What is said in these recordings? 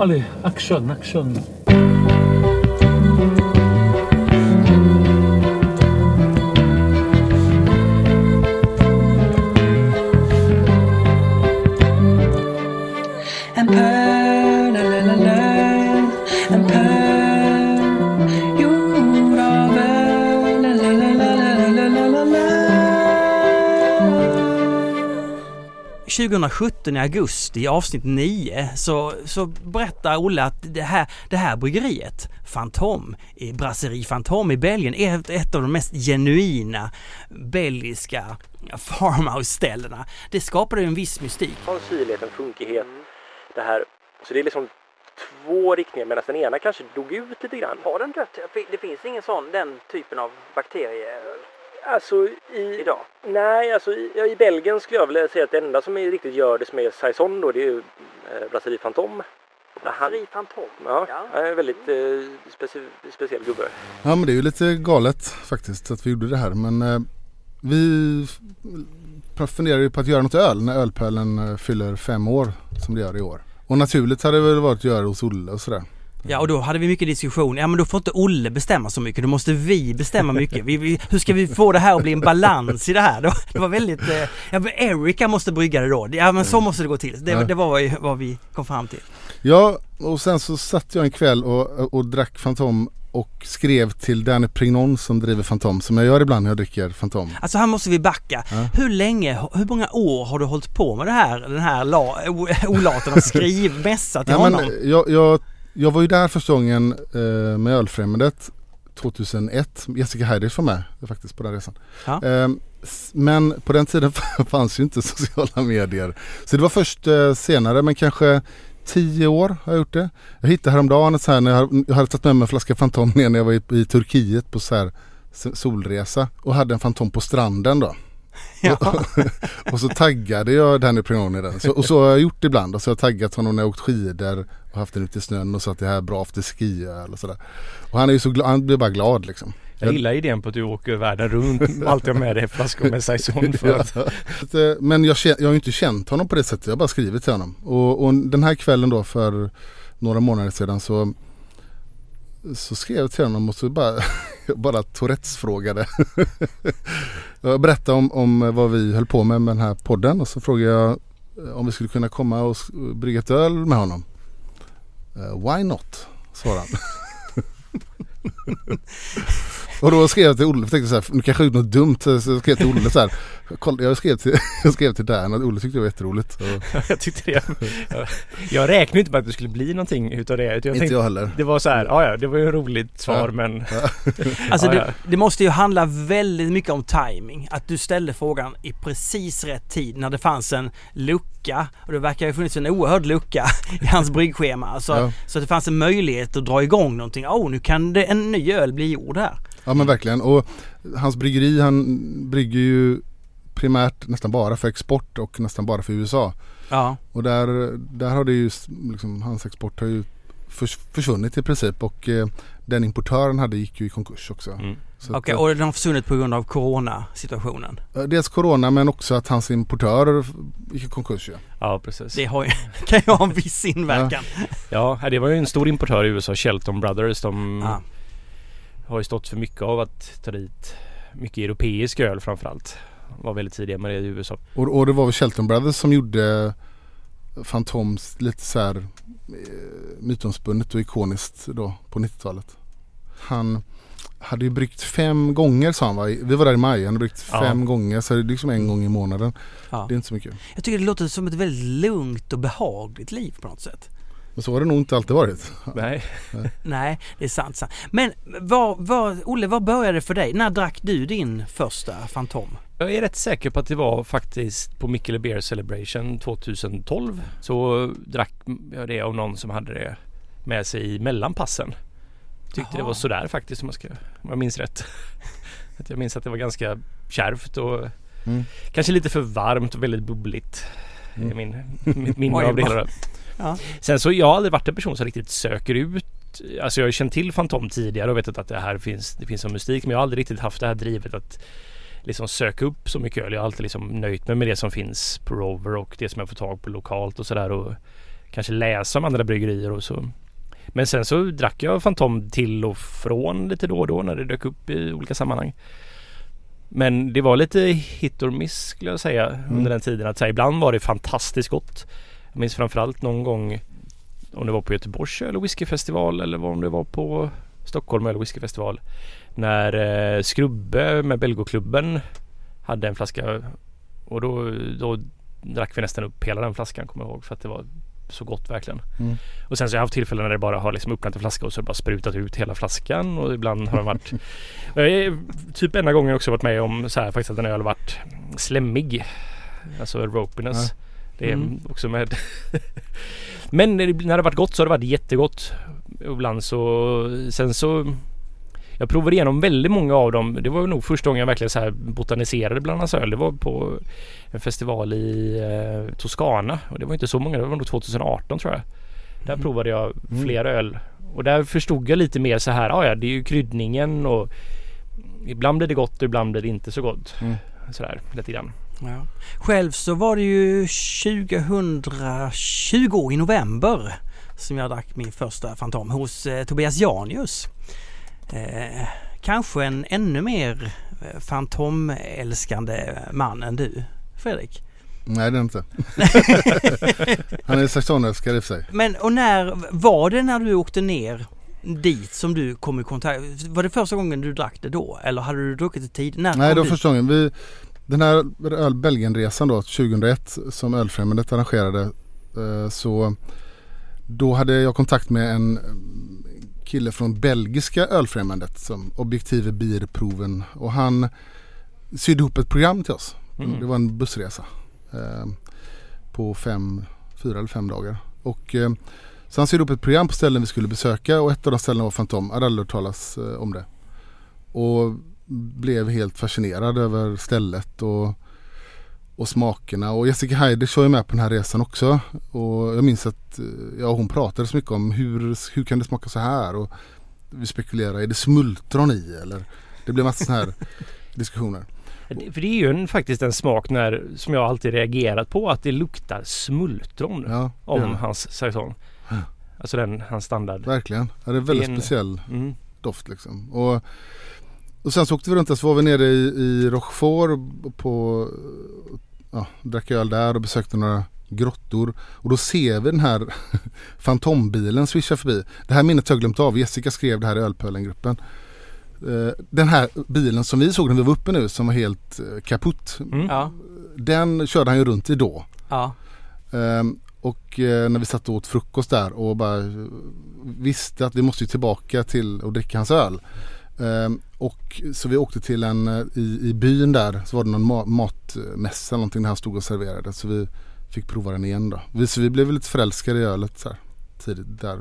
Allez, action, action. 2017 i augusti i avsnitt 9 så, så berättar Olle att det här, det här bryggeriet, Fantom, i Brasserie Fantom i Belgien, är ett- ett av de mest genuina belgiska farmhouse-ställena. Det skapade ju en viss mystik. en syrlighet, en funkighet. Det här. Så det är liksom två riktningar medan den ena kanske dog ut lite grann. Har den dött? Det finns ingen sån, den typen av bakterie Alltså i... idag? Nej, alltså i, ja, i Belgien skulle jag vilja säga att det enda som är riktigt gör det som är Saison då det är ju eh, Brasserie Fantom. Brasserie Fantom? Ja, Ja. en väldigt eh, specie, speciell gubbe. Ja men det är ju lite galet faktiskt att vi gjorde det här men eh, vi funderar ju på att göra något öl när ölpölen eh, fyller fem år som det gör i år. Och naturligt hade det väl varit att göra hos Olle och sådär. Ja och då hade vi mycket diskussion. Ja men då får inte Olle bestämma så mycket. Då måste vi bestämma mycket. Vi, vi, hur ska vi få det här att bli en balans i det här? Det var väldigt... Eh, ja men Erika måste brygga det då. Ja men så måste det gå till. Det, Ja. det var vad, vad vi kom fram till. Ja och sen så satt jag en kväll och, och drack Fantom och skrev till Danny Prignon som driver Fantom som jag gör ibland när jag dricker Fantom. Alltså här måste vi backa. Ja. Hur länge, hur många år har du hållit på med det här, den här la, olaten att skriva, mässa till Nej, honom? men jag, jag, jag var ju där första gången eh, med Ölfrämjandet 2001. Jessica Heidrich var med faktiskt på den resan. Ja. S- men på den tiden fanns ju inte sociala medier. Så det var först eh, senare men kanske tio år har jag gjort det. Jag hittade häromdagen så här när jag, jag hade tagit med mig en flaska Fantom ner när jag var i, i Turkiet på så här solresa och hade en Fantom på stranden då. Ja. Och så taggade jag Danny Prignon i den. Så, och så har jag gjort ibland. Och så har jag taggat honom när jag åkt skidor och haft den ute i snön och så att det här är bra efter skiöl och sådär. Och han är ju så glad, han blir bara glad liksom. Jag gillar idén på att du åker världen runt alltid med dig flaskor med saison för att Ja. Men jag, jag har ju inte känt honom på det sättet. Jag har bara skrivit till honom. Och, och den här kvällen då för några månader sedan så så skrev jag till honom och så bara, bara Tourettes frågade. jag berättade om, om vad vi höll på med med den här podden och så frågade jag om vi skulle kunna komma och brygga ett öl med honom. Eh, why not? svarade han. och då skrev jag till Olle, tänkte så här, nu kanske jag gjorde något dumt. Så jag skrev till Olle så här. Jag skrev till, jag skrev till Dan och Olle tyckte det var jätteroligt. Och, jag tyckte det. Jag, jag räknade inte med att det skulle bli någonting utav det. Jag inte tänkte, jag heller. det var så här, ja ja, det var ju ett roligt svar Ja. men Alltså det, det måste ju handla väldigt mycket om timing. Att du ställde frågan i precis rätt tid när det fanns en lucka. Och det verkar ju ha funnits en oerhörd lucka i hans bryggschema. Så, Ja. så att det fanns en möjlighet att dra igång någonting. Åh, oh, nu kan det en ny öl bli gjord här. Ja men verkligen. Och hans bryggeri han brygger ju primärt nästan bara för export och nästan bara för USA. Ja. Och där, där har det ju liksom, hans export har ju förs- försvunnit i princip och eh, den importören hade gick ju i konkurs också. Mm. Så att, Okej, och den har försvunnit på grund av coronasituationen. eh, Dels corona men också att hans importör gick i konkurs ju. ja precis. Det har ju, kan ju ha en viss inverkan. Ja, det var ju en stor importör i USA, Shelton Brothers. De Ja. Har ju stått för mycket av att ta dit mycket europeisk öl framförallt. Var väldigt tidiga med det i USA. Och, och det var väl Shelton Brothers som gjorde Fantoms lite så här eh, mytomspunnet och ikoniskt då på 90-talet. Han hade ju bryggt fem gånger sa han va? Vi var där i maj. Han hade bryggt Ja. fem gånger så det är liksom en gång i månaden. Ja. Det är inte så mycket. Jag tycker det låter som ett väldigt lugnt och behagligt liv på något sätt. Men så har det nog inte alltid varit. Nej. Nej, det är sant. sant. Men var, var, Olle, vad började det för dig? När drack du din första Fantom? Jag är rätt säker på att det var faktiskt på Mikkele Beer Celebration 2012. Så drack jag det av någon som hade det med sig i mellanpassen. Tyckte det Jaha. var sådär faktiskt om jag, ska, om jag minns rätt. att jag minns att det var ganska kärvt och Mm. kanske lite för varmt och väldigt bubbligt. Det Mm. min, mitt minne av det hela. Ja. Sen så jag har aldrig varit en person som riktigt söker ut Alltså jag har känt till Fantom tidigare och vetat att det här finns, det finns som mystik men jag har aldrig riktigt haft det här drivet att liksom söka upp så mycket öl. Jag har alltid liksom nöjt mig med det som finns på Rover och det som jag får tag på lokalt och sådär och kanske läsa om andra bryggerier och så. Men sen så drack jag Fantom till och från lite då och då när det dök upp i olika sammanhang. Men det var lite hit or miss skulle jag säga under den tiden. Att så här, ibland var det fantastiskt gott. Jag minns framförallt någon gång om det var på Göteborgs eller whiskyfestival eller om det var på Stockholm eller whiskyfestival. När eh, Skrubbe med Belgoklubben hade en flaska och då, då drack vi nästan upp hela den flaskan kommer jag ihåg för att det var så gott verkligen. Mm. Och sen så har jag haft tillfällen när det bara har liksom öppnat en flaska och så har det bara sprutat ut hela flaskan och ibland har den varit typ enda gången också varit med om så här faktiskt att en öl varit slemmig. Alltså ropiness. Det är Mm. också med Men när det varit gott så har det varit jättegott. Ibland så sen så jag provade igenom väldigt många av dem. Det var nog första gången jag verkligen så här botaniserade bland hans öl. Det var på en festival i eh, Toscana och det var inte så många. Det var nog 2018 tror jag. Där Mm. provade jag Mm. flera öl och där förstod jag lite mer så här. Ah, ja, det är ju kryddningen och ibland blir det gott och ibland blir det inte så gott. Mm. Sådär lite grann. Ja. Själv så var det ju 2020 i november som jag drack min första Fantom hos eh, Tobias Janius. Eh, kanske en ännu mer eh, Fantom-älskande man än du Fredrik. Nej det är inte. Han är saxonälskare i och för sig. Men och när var det när du åkte ner dit som du kom i kontakt? Var det första gången du drack det då? Eller hade du druckit det tidigare? När Nej det var första gången. Vi, den här öl Belgienresan då 2001 som Ölfrämjandet arrangerade. eh, Så då hade jag kontakt med en kille från belgiska Ölfrämjandet som Objektive Bierproven och han sydde ihop ett program till oss. Mm. Det var en bussresa eh, på fem, fyra eller fem dagar. Och eh, så han sydde ihop ett program på ställen vi skulle besöka och ett av de ställena var Fantom. Hört talas eh, om det. Och blev helt fascinerad över stället och, och smakerna. Och Jessica Heiders var ju med på den här resan också. Och jag minns att eh, ja, hon pratade så mycket om hur, hur kan det smaka så här? Och vi spekulerade, är det smultron i eller? Det blev massa sådana här diskussioner. Det- För det är ju en, faktiskt en smak när, som jag alltid reagerat på att det luktar smultron Ja, om ja, hans saison. Ja. Alltså den, hans standard. verkligen. Ja, det är en väldigt Det en- speciell Mm. doft liksom. Och, och sen så åkte vi runt där så var vi nere i, i Rochefort på, ja, drack öl där och besökte några grottor. Och då ser vi den här fantombilen swisha förbi. Det här minnet har jag glömt av. Jessica skrev det här i Ölpölen-gruppen. Eh, Den här bilen som vi såg när vi var uppe nu som var helt eh, kaputt. Mm. Ja, Den körde han ju runt i då. ja. Ehm, och eh, när vi satt och åt frukost där och bara visste att vi måste ju tillbaka till att dricka hans öl. Ehm, och så vi åkte till en, eh, i, i byn där så var det någon ma- matmässa eller någonting där han stod och serverade. Så vi fick prova den igen då. Vi, så vi blev lite förälskade i ölet så här, tidigt där.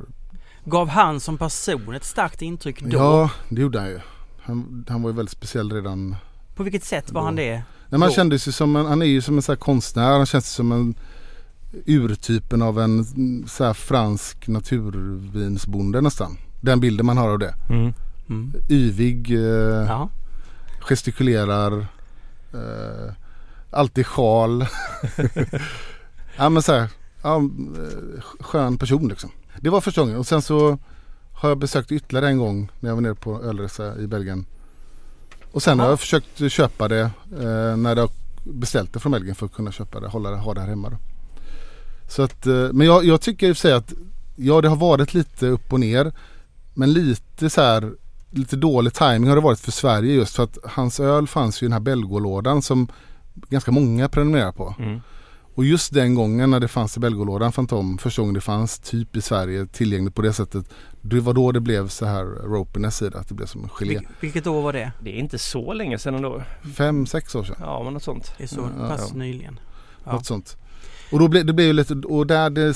Gav han som person ett starkt intryck då? Ja, det gjorde han ju. Han, han var ju väldigt speciell redan. På vilket sätt var Då. han det? Nej, han kändes ju som en, han är ju som en så här konstnär. Han känns som en urtypen av en mm, så här fransk naturvinsbonde nästan. Den bilden man har av det. Mm. Mm. Yvig, eh, Ja. gestikulerar, eh, alltid sjal. ja men så här, ja, eh, skön person liksom. Det var första gången och sen så har jag besökt ytterligare en gång när jag var nere på ölresa i Belgien. Och sen har Ja. jag försökt köpa det eh, när jag har beställt det från Belgien för att kunna köpa det, hålla det, ha det här hemma. Då. Så att, eh, men jag, jag tycker i och för sig att ja det har varit lite upp och ner. Men lite så här lite dålig timing har det varit för Sverige just för att hans öl fanns ju i den här Belgolådan som ganska många prenumererar på. Mm. Och just den gången när det fanns i Belgolådan Fantom, första gången det fanns typ i Sverige tillgängligt på det sättet. Det var då det blev så här ropiness i det, att det blev som en gelé. Vil- vilket år var det? Det är inte så länge sedan ändå. Fem, sex år sedan. Ja men något sånt. Det är så Ja, pass ja. nyligen. Ja. Något sånt. Och då blev det blev ju lite, och där det,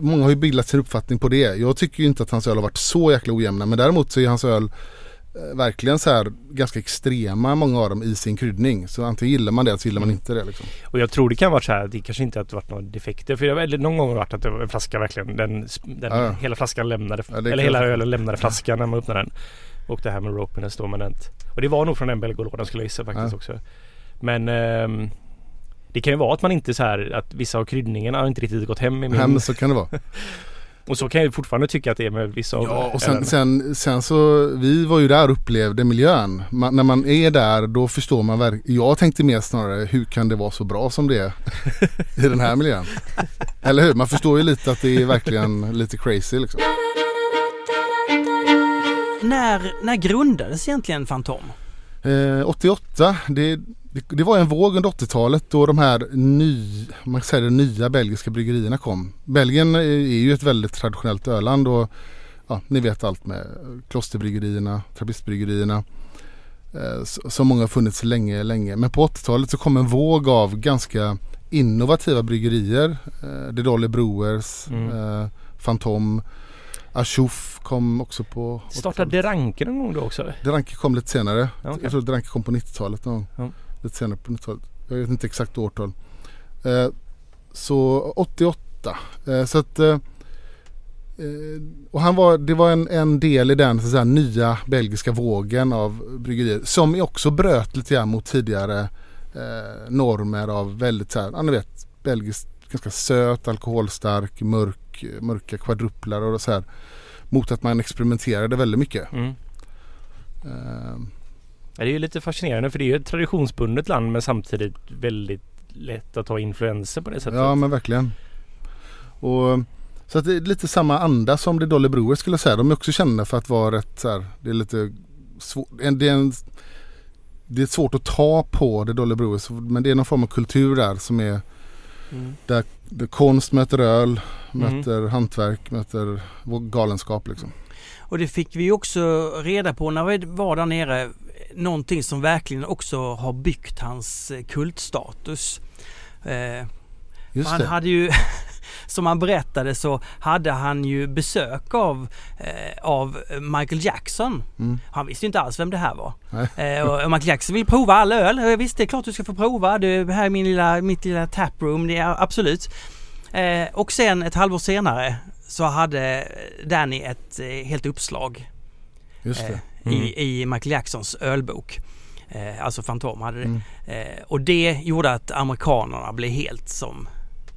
många har ju bildat sin uppfattning på det. Jag tycker ju inte att hans öl har varit så jäkla ojämna men däremot så är hans öl eh, verkligen så här ganska extrema många av dem i sin kryddning. Så antingen gillar man det eller så gillar man inte det liksom. Och jag tror det kan vara så här. Det kanske inte det varit några defekter. För det har någon gång varit att det var en flaska verkligen. Den, den Ja, hela flaskan lämnade. Ja, eller hela ölen lämnade flaskan när man öppnade den. Och det här med ropiness då. Men det, och det var nog från den belgolådan skulle jag gissa faktiskt Ja. också. Men ehm, Det kan ju vara att man inte så här att vissa av kryddningarna har inte riktigt gått hem i min... Men så kan det vara. Och så kan jag ju fortfarande tycka att det är med vissa av Ja, och sen, sen, sen så, vi var ju där och upplevde miljön. Man, när man är där då förstår man verkligen, jag tänkte mer snarare hur kan det vara så bra som det är i den här miljön? Eller hur? Man förstår ju lite att det är verkligen lite crazy liksom. När, när grundades egentligen Fantom? Eh, 88, det, det, det var en våg under 80-talet då de här ny, man säga det, nya belgiska bryggerierna kom. Belgien är ju ett väldigt traditionellt öland och ja, ni vet allt med klosterbryggerierna, trappistbryggerierna. Eh, som många har funnits länge, länge. Men på 80-talet så kom en våg av ganska innovativa bryggerier. Eh, The Dolly Brewers, Mm. eh, Fantom, Achouf kom också på 80-talet. Startade Ranke någon gång då också? Deranke kom lite senare. Okej. Jag tror Deranke kom på 90-talet någon gång. Ja. Lite senare på 90-talet. Jag vet inte exakt årtal. Eh, så 88. Eh, så att eh, och han var, det var en, en del i den så säga, nya belgiska vågen av bryggerier som också bröt lite grann mot tidigare normer av väldigt så här, ja ni vet, belgiskt ganska söt, alkoholstark, mörk, mörka kvadruplar och så här. Mot att man experimenterade väldigt mycket. Mm. Ja, det är ju lite fascinerande för det är ju ett traditionsbundet land men samtidigt väldigt lätt att ha influenser på det sättet. Ja men verkligen. Och, så att det är lite samma anda som det Dolly Brewer skulle jag säga. De är också kända för att vara rätt så här, det är lite svårt. Det är, en, det är svårt att ta på det Dolly Brewers men det är någon form av kultur där som är Mm. där, där konst möter öl, Mm. möter hantverk, möter galenskap liksom. Och det fick vi också reda på när vi var där nere. Någonting som verkligen också har byggt hans eh, kultstatus. Eh, Just han det. hade ju, som han berättade så hade han ju besök av, eh, av Michael Jackson. Mm. Han visste inte alls vem det här var. Eh, och Michael Jackson vill prova all öl. Visst, det är klart du ska få prova. Det här är min lilla, mitt lilla taproom. Det är absolut. Eh, och sen ett halvår senare så hade Danny ett eh, helt uppslag Just det. Mm. i, i Michael Jacksons ölbok. Eh, alltså Fantom hade det. Mm. Eh, och det gjorde att amerikanerna blev helt som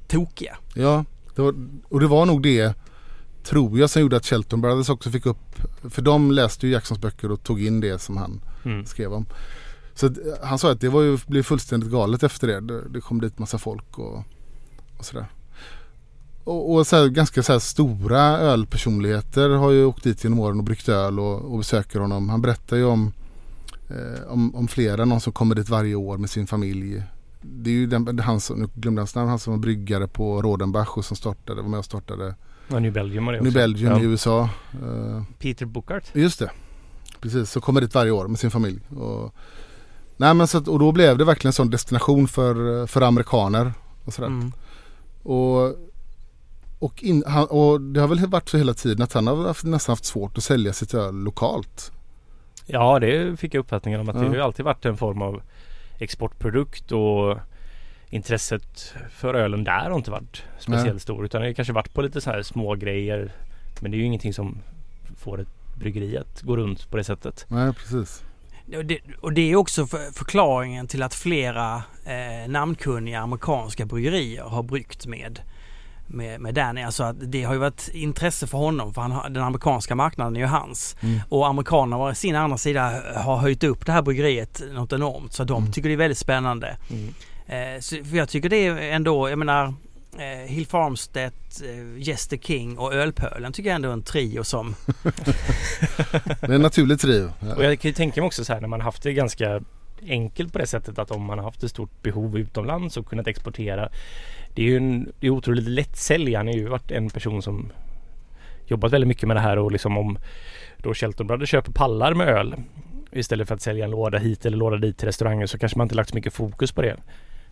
tokiga. Ja, det var, och det var nog det tror jag som gjorde att Shelton Brothers också fick upp för de läste ju Jacksons böcker och tog in det som han Mm. skrev om. Så eh, han sa att det var ju, blev fullständigt galet efter det. Det, det kom dit massa folk och, och sådär. Och, och så här, ganska så stora ölpersonligheter har ju åkt dit genom åren och bryggt öl och, och besöker honom. Han berättar ju om, eh, om, om flera, någon som kommer dit varje år med sin familj. Det är ju den, han som, nu glömde hans namn, han som var bryggare på Rodenbach och som startade, var med och startade Ja, New Belgium var det New också. Belgium ja. i USA. Eh, Peter Bookart. Just det. Precis, så kommer dit varje år med sin familj. Och, nej, men så att, och då blev det verkligen en sån destination för, för amerikaner. Och, sådär. Mm. och, och, in, han, och det har väl varit så hela tiden att han har haft, nästan haft svårt att sälja sitt öl lokalt. Ja, det fick jag uppfattningen om att det Ja. har ju alltid varit en form av exportprodukt och intresset för ölen där har inte varit speciellt Nej. stor utan det har kanske varit på lite så här små grejer. Men det är ju ingenting som får ett bryggeri att gå runt på det sättet. Nej, precis. Och det, och det är också för, förklaringen till att flera eh, namnkunniga amerikanska bryggerier har bryggt med, med, med Danny. Alltså att det har ju varit intresse för honom för han den amerikanska marknaden är ju hans. Mm. Och amerikanerna å sin andra sida har höjt upp det här bryggeriet något enormt. Så de Mm. tycker det är väldigt spännande. Mm. Eh, så, för jag tycker det är ändå, jag menar eh, Hill Farmstedt, eh, Jester King och Ölpölen tycker jag ändå är en trio som Det är en naturlig trio. Och jag kan ju tänka mig också så här när man haft det ganska enkelt på det sättet att om man har haft ett stort behov utomlands och kunnat exportera. Det är ju en, det är otroligt lättsälj. Han har ju varit en person som jobbat väldigt mycket med det här och liksom om då Shelton Brothers köper pallar med öl istället för att sälja en låda hit eller låda dit till restauranger så kanske man inte lagt så mycket fokus på det.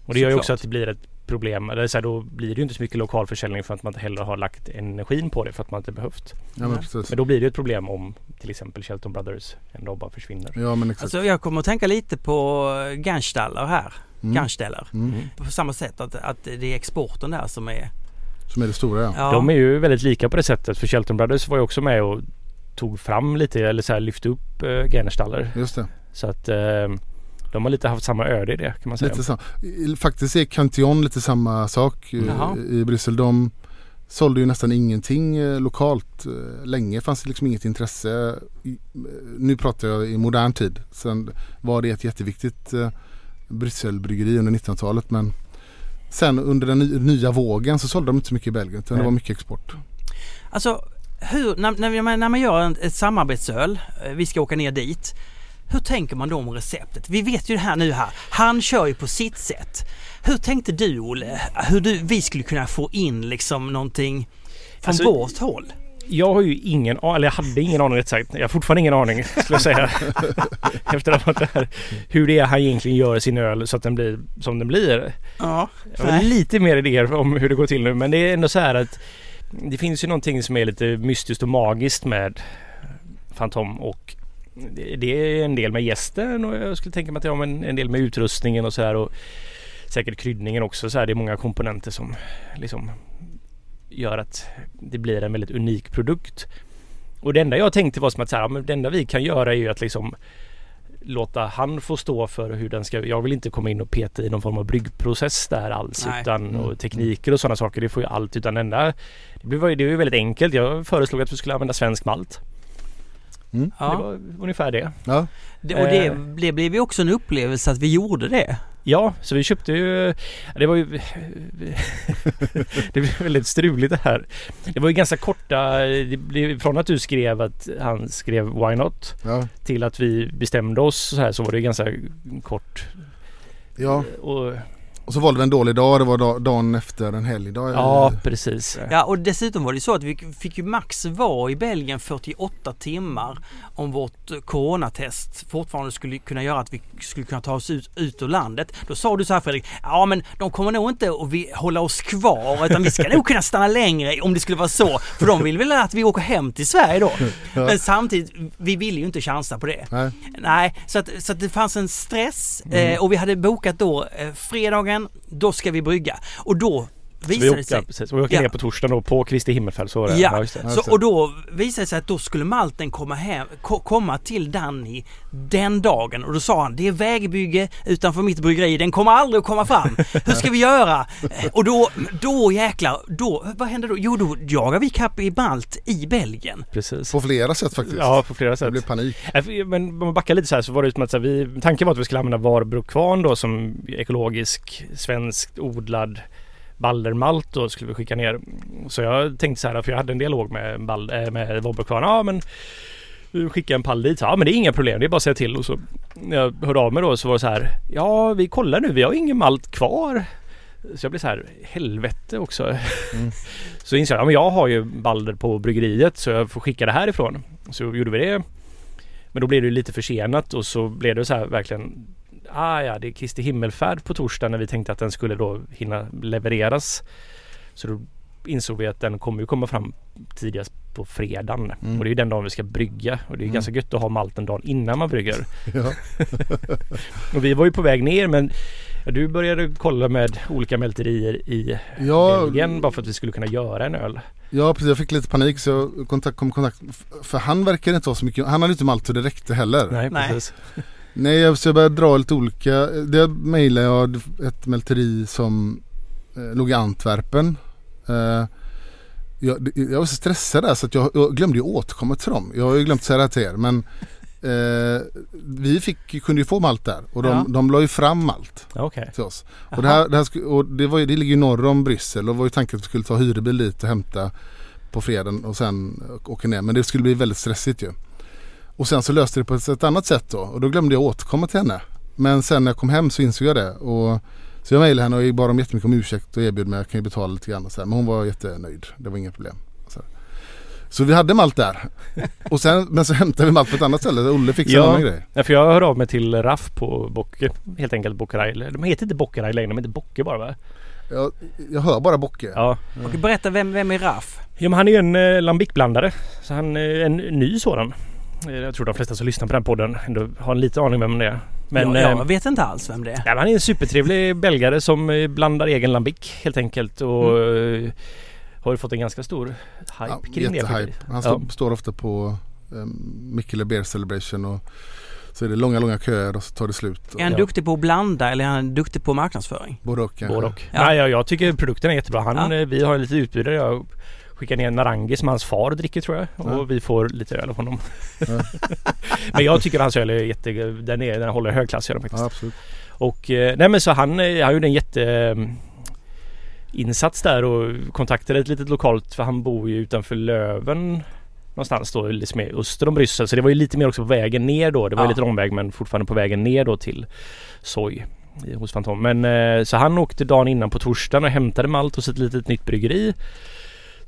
Och det gör ju också att det blir ett problem. Eller så här, då blir det ju inte så mycket lokal försäljning för att man inte heller har lagt energin på det för att man inte behövt. Ja, men. Men då blir det ju ett problem om till exempel Shelton Brothers ändå bara försvinner. Ja, men exakt. Alltså jag kommer att tänka lite på Ganstaller här. Mm. Gansteller. Mm. På samma sätt att, att det är exporten där som är... Som är det stora ja. Ja, De är ju väldigt lika på det sättet för Shelton Brothers var ju också med och tog fram lite eller så här lyfte upp uh, Gernerstaller. Just det. Så att eh, De har lite haft samma öde i det kan man säga. Lite så. I- Faktiskt är Cantillon lite samma sak eh, Jaha. i Bryssel. De sålde ju nästan ingenting eh, lokalt. Eh, Länge fanns det liksom inget intresse. Eh, Nu pratar jag i modern tid. Sen var det ett jätteviktigt Brysselbryggeri under 1900-talet men sen under den ny- nya vågen så sålde de inte så mycket i Belgien utan det var mycket export. Alltså, hur, när, när, man, när man gör en, ett samarbetsöl, vi ska åka ner dit. Hur tänker man då om receptet? Vi vet ju det här nu här. Han kör ju på sitt sätt. Hur tänkte du Olle? Hur du, vi skulle kunna få in liksom någonting från Alltså, vårt håll? Jag har ju ingen aning, eller jag hade ingen aning rätt sagt. Jag har fortfarande ingen aning skulle jag säga. Efter att ha varit där. Hur det är han egentligen gör sin öl så att den blir som den blir. Ja. Jag lite mer idéer om hur det går till nu men det är ändå så här att det finns ju någonting som är lite mystiskt och magiskt med Fantom och det, är en del med gästen och jag skulle tänka mig att det har en, en del med utrustningen och så här och säkert kryddningen också så här. Det är många komponenter som liksom gör att det blir en väldigt unik produkt. Och det enda jag tänkte var som att så här, men det enda vi kan göra är ju att liksom låta han få stå för hur den ska... Jag vill inte komma in och peta i någon form av bryggprocess där alls Nej. utan och tekniker och sådana saker. Det får ju allt utan enda... Det blev- det var ju väldigt enkelt. Jag föreslog att vi skulle använda svensk malt. Det Ja. var ungefär det. Ja, Det, och det, Eh. det blev ju också en upplevelse att vi gjorde det. Ja, så vi köpte ju... Det var ju... det blev väldigt struligt det här. Det var ju ganska korta... Det blev, från att du skrev att han skrev Why Not ja, till att vi bestämde oss så här så var det ganska kort. ja. Och, Och så var det en dålig dag. Det var da- dagen efter en helgdag. ja, precis. Ja och dessutom var det så att vi fick ju max vara i Belgien 48 timmar om vårt coronatest fortfarande skulle kunna göra att vi skulle kunna ta oss ut, ut ur landet. Då sa du så här Fredrik, ja men de kommer nog inte att vi, hålla oss kvar utan vi ska nog kunna stanna längre om det skulle vara så. För de vill väl att vi åker hem till Sverige då. Men samtidigt, vi ville ju inte chansa på det. Nej. Nej, så att, så att det fanns en stress eh, och vi hade bokat då eh, fredagen, då ska vi brygga. Och då vi visade det åkte, sig... precis. Vi åkte Ja. ner på torsdagen då på Kristi himmelfärd. Så var det. Ja, det. det. så, och då visade det sig att då skulle malten komma, hem, ko, komma till Danny den dagen och då sa han det är vägbygge utanför mitt bryggeri, den kommer aldrig att komma fram. Hur ska vi göra? Och då, då jäklar, då, vad hände då? Jo då jagar vi kapp i malt i Belgien. Precis. På flera sätt faktiskt. Ja, på flera Det sätt. blev panik. Ja, för- Men om man backar lite så här så var det som att så här, vi, tanken var att vi skulle använda Varberg Kvarn då som ekologisk svenskt odlad baldermalt då skulle vi skicka ner. Så jag tänkte så här, för jag hade en dialog med, Bal- äh, med Kvarn. Ja men vi skickar en pall dit. Ja men det är inga problem, det är bara att säga till. Och så när jag hörde av mig då så var det så här. Ja vi kollar nu, vi har ingen malt kvar. Så jag blev så här, helvete också. så insåg jag, ja men jag har ju balder på bryggeriet så jag får skicka det härifrån. Så gjorde vi det. Men då blev det lite försenat och så blev det så här verkligen Ah ja, det är Kristi himmelfärd på torsdag när vi tänkte att den skulle då hinna levereras. Så då insåg vi att den kommer ju komma fram tidigast på fredagen. Mm. Och det är ju den dagen vi ska brygga. Och det är Mm. ganska gött att ha malten dagen innan man brygger. Och vi var ju på väg ner men du började kolla med olika mälterier i Ja, Belgien bara för att vi skulle kunna göra en öl. ja precis. Jag fick lite panik så jag kontakt, kom i kontakt. För han verkar inte ha så mycket. Han hade inte malt så det räckte heller. Nej, Nej. precis. Nej, jag- så jag började dra lite olika. Det mejlade jag ett mälteri som eh, låg i Antwerpen. Eh, jag, jag var så stressad där så att jag, jag glömde ju återkomma till dem. Jag har ju glömt säga det till er men eh, vi fick, kunde ju få malt där och de, Ja. de la ju fram malt Okej. till oss. Och, det, här, det, här, och det, var, ju- det ligger ju norr om Bryssel och var ju tanken att vi skulle ta hyrbil dit och hämta på fredagen och sen åka ner. Men det skulle bli väldigt stressigt ju. Och sen så löste det på ett, ett annat sätt då och då glömde jag återkomma till henne. Men sen när jag kom hem så insåg jag det. Och, så jag mejlade henne och bad om jättemycket om ursäkt och erbjöd mig att jag kan ju betala lite grann och så här. Men hon var jättenöjd. Det var inga problem. Så, så vi hade malt där. Och sen, men så hämtade vi malt på ett annat ställe. Olle fixade Ja. en annan grej. Ja, för jag hörde av mig till Raff på Bocke. Helt enkelt Bockeraj. De heter inte Bockeraj längre, de heter Bocke bara va? Jag, jag hör bara Bocke. Ja. Och berätta vem, vem är Raff? Ja men han är ju en eh, lambic-blandare. Så han är en ny sådan. Eh, Jag tror de flesta som lyssnar på den podden ändå har en liten aning vem det är. Men jag, eh, jag vet inte alls vem det är. nej, han är en supertrevlig belgare som eh, blandar egen lambic helt enkelt. Och eh, har ju fått en ganska stor hype Ja, kring det. Han Ja. står, ofta på um, Mikkele Beer Celebration och så är det långa, långa köer och så tar det slut. Är han Ja. duktig på att blanda eller är han duktig på marknadsföring? Både och. Både och. Ja. Nej, jag, jag tycker produkten är jättebra. Han, Ja. Vi har en lite utbud. Jag skickar ner Narangi som hans far dricker tror jag. Och Ja. vi får lite öl av honom. Ja. men jag tycker hans öl är jätte... Den, är, den håller hög klass gör den faktiskt. Ja, absolut. Och eh, nej men så han, eh, han gjorde en jätte eh, insats där och kontaktade ett litet lokalt för han bor ju utanför Löven någonstans då liksom öster om Bryssel. Så det var ju lite mer också på vägen ner då. Det var Ja. lite långväg men fortfarande på vägen ner då till Soy i- hos Fantom. Men eh, så han åkte dagen innan på torsdagen och hämtade malt hos ett litet nytt bryggeri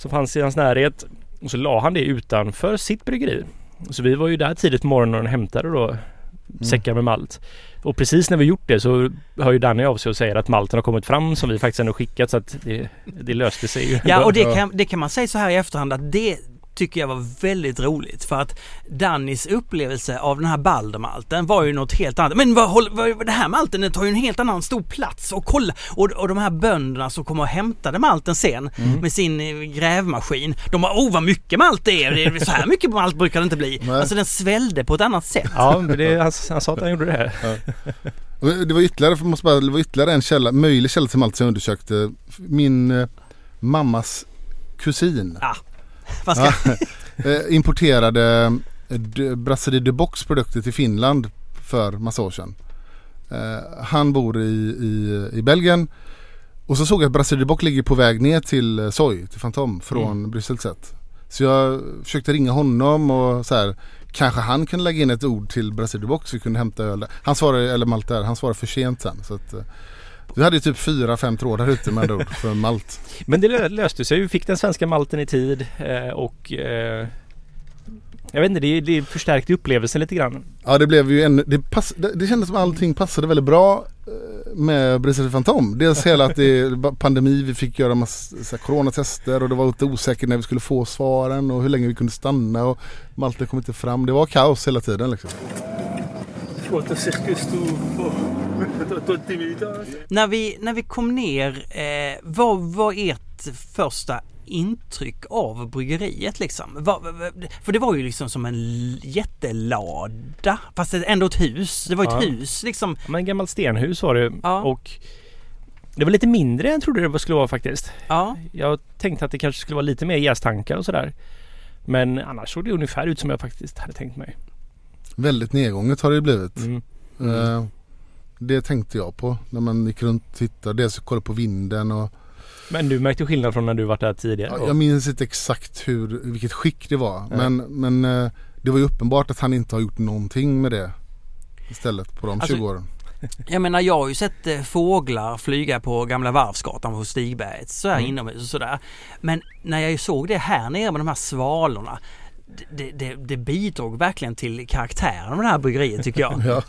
som fanns i hans närhet. Och så la han det utanför sitt bryggeri. Så vi var ju där tidigt på morgonen och hämtade då säckar med malt. Och precis när vi gjort det så hör ju Danny av sig och säger att malten har kommit fram som vi faktiskt ändå skickat så att det, det löste sig ju. Ja och det kan, det kan man säga så här i efterhand att det tycker jag var väldigt roligt för att Dannys upplevelse av den här Baldermalten var ju något helt annat. Men vad, vad, det här malten den tar ju en helt annan stor plats och kolla och, och de här bönderna som kommer och hämtade malten sen med sin eh, grävmaskin. De bara oh vad mycket malt det är, det är så här mycket malt brukar det inte bli. Nej. Alltså den svällde på ett annat sätt. Ja, men det, han, han sa att han gjorde det här. Och Det var ytterligare, för måste bara, det var ytterligare en källa, möjlig källa till malt som jag undersökte. Min eh, mammas kusin Ja. Vad ska, eh, importerade eh, Brasserie de Box produkter till Finland för massa år sedan. Eh, han bor i, i, i Belgien och så såg jag att Brasserie de Box ligger på väg ner till Soy, till Fantom från Mm. Bryssel sett. Så jag försökte ringa honom och så här Kanske han kunde lägga in ett ord till Brasserie de Box så vi kunde hämta öl där. Han svarade, eller malt där, han svarade för sent sen. Så att, vi hade ju typ fyra, fem trådar ute med ord för malt. Men det lö- löste sig. Vi fick den svenska malten i tid eh, och eh, jag vet inte, det, det förstärkte upplevelsen lite grann. Ja det blev ju ännu, det, pass, det, det kändes som allting passade väldigt bra eh, med Brissel Fantom. Dels hela att det pandemi, vi fick göra massa coronatester och det var lite osäkert när vi skulle få svaren och hur länge vi kunde stanna och Malte kom inte fram. Det var kaos hela tiden liksom. När vi, när vi kom ner, eh, vad var ert första intryck av bryggeriet liksom? För det var ju liksom som en jättelada, fast ändå ett hus. Det var ett Ja. hus liksom. Men gammalt stenhus var det Ja. och det var lite mindre än jag trodde det skulle vara faktiskt. Ja, Jag tänkte att det kanske skulle vara lite mer jästankar och sådär. Men annars såg det ungefär ut som jag faktiskt hade tänkt mig. Väldigt nedgånget har det blivit. Mm. Eh, det tänkte jag på när man gick runt och tittade. Dels kollade på vinden och Men du märkte skillnad från när du varit där tidigare? Ja, jag minns inte exakt hur, vilket skick det var. Nej. Men, men eh, det var ju uppenbart att han inte har gjort någonting med det istället på de Alltså, 20 åren. jag menar jag har ju sett eh, fåglar flyga på gamla Varvsgatan på Stigberget så här Mm. inomhus och sådär. Men när jag såg det här nere med de här svalorna det, det, det bidrog verkligen till karaktären av det här bryggeriet tycker jag. Ja.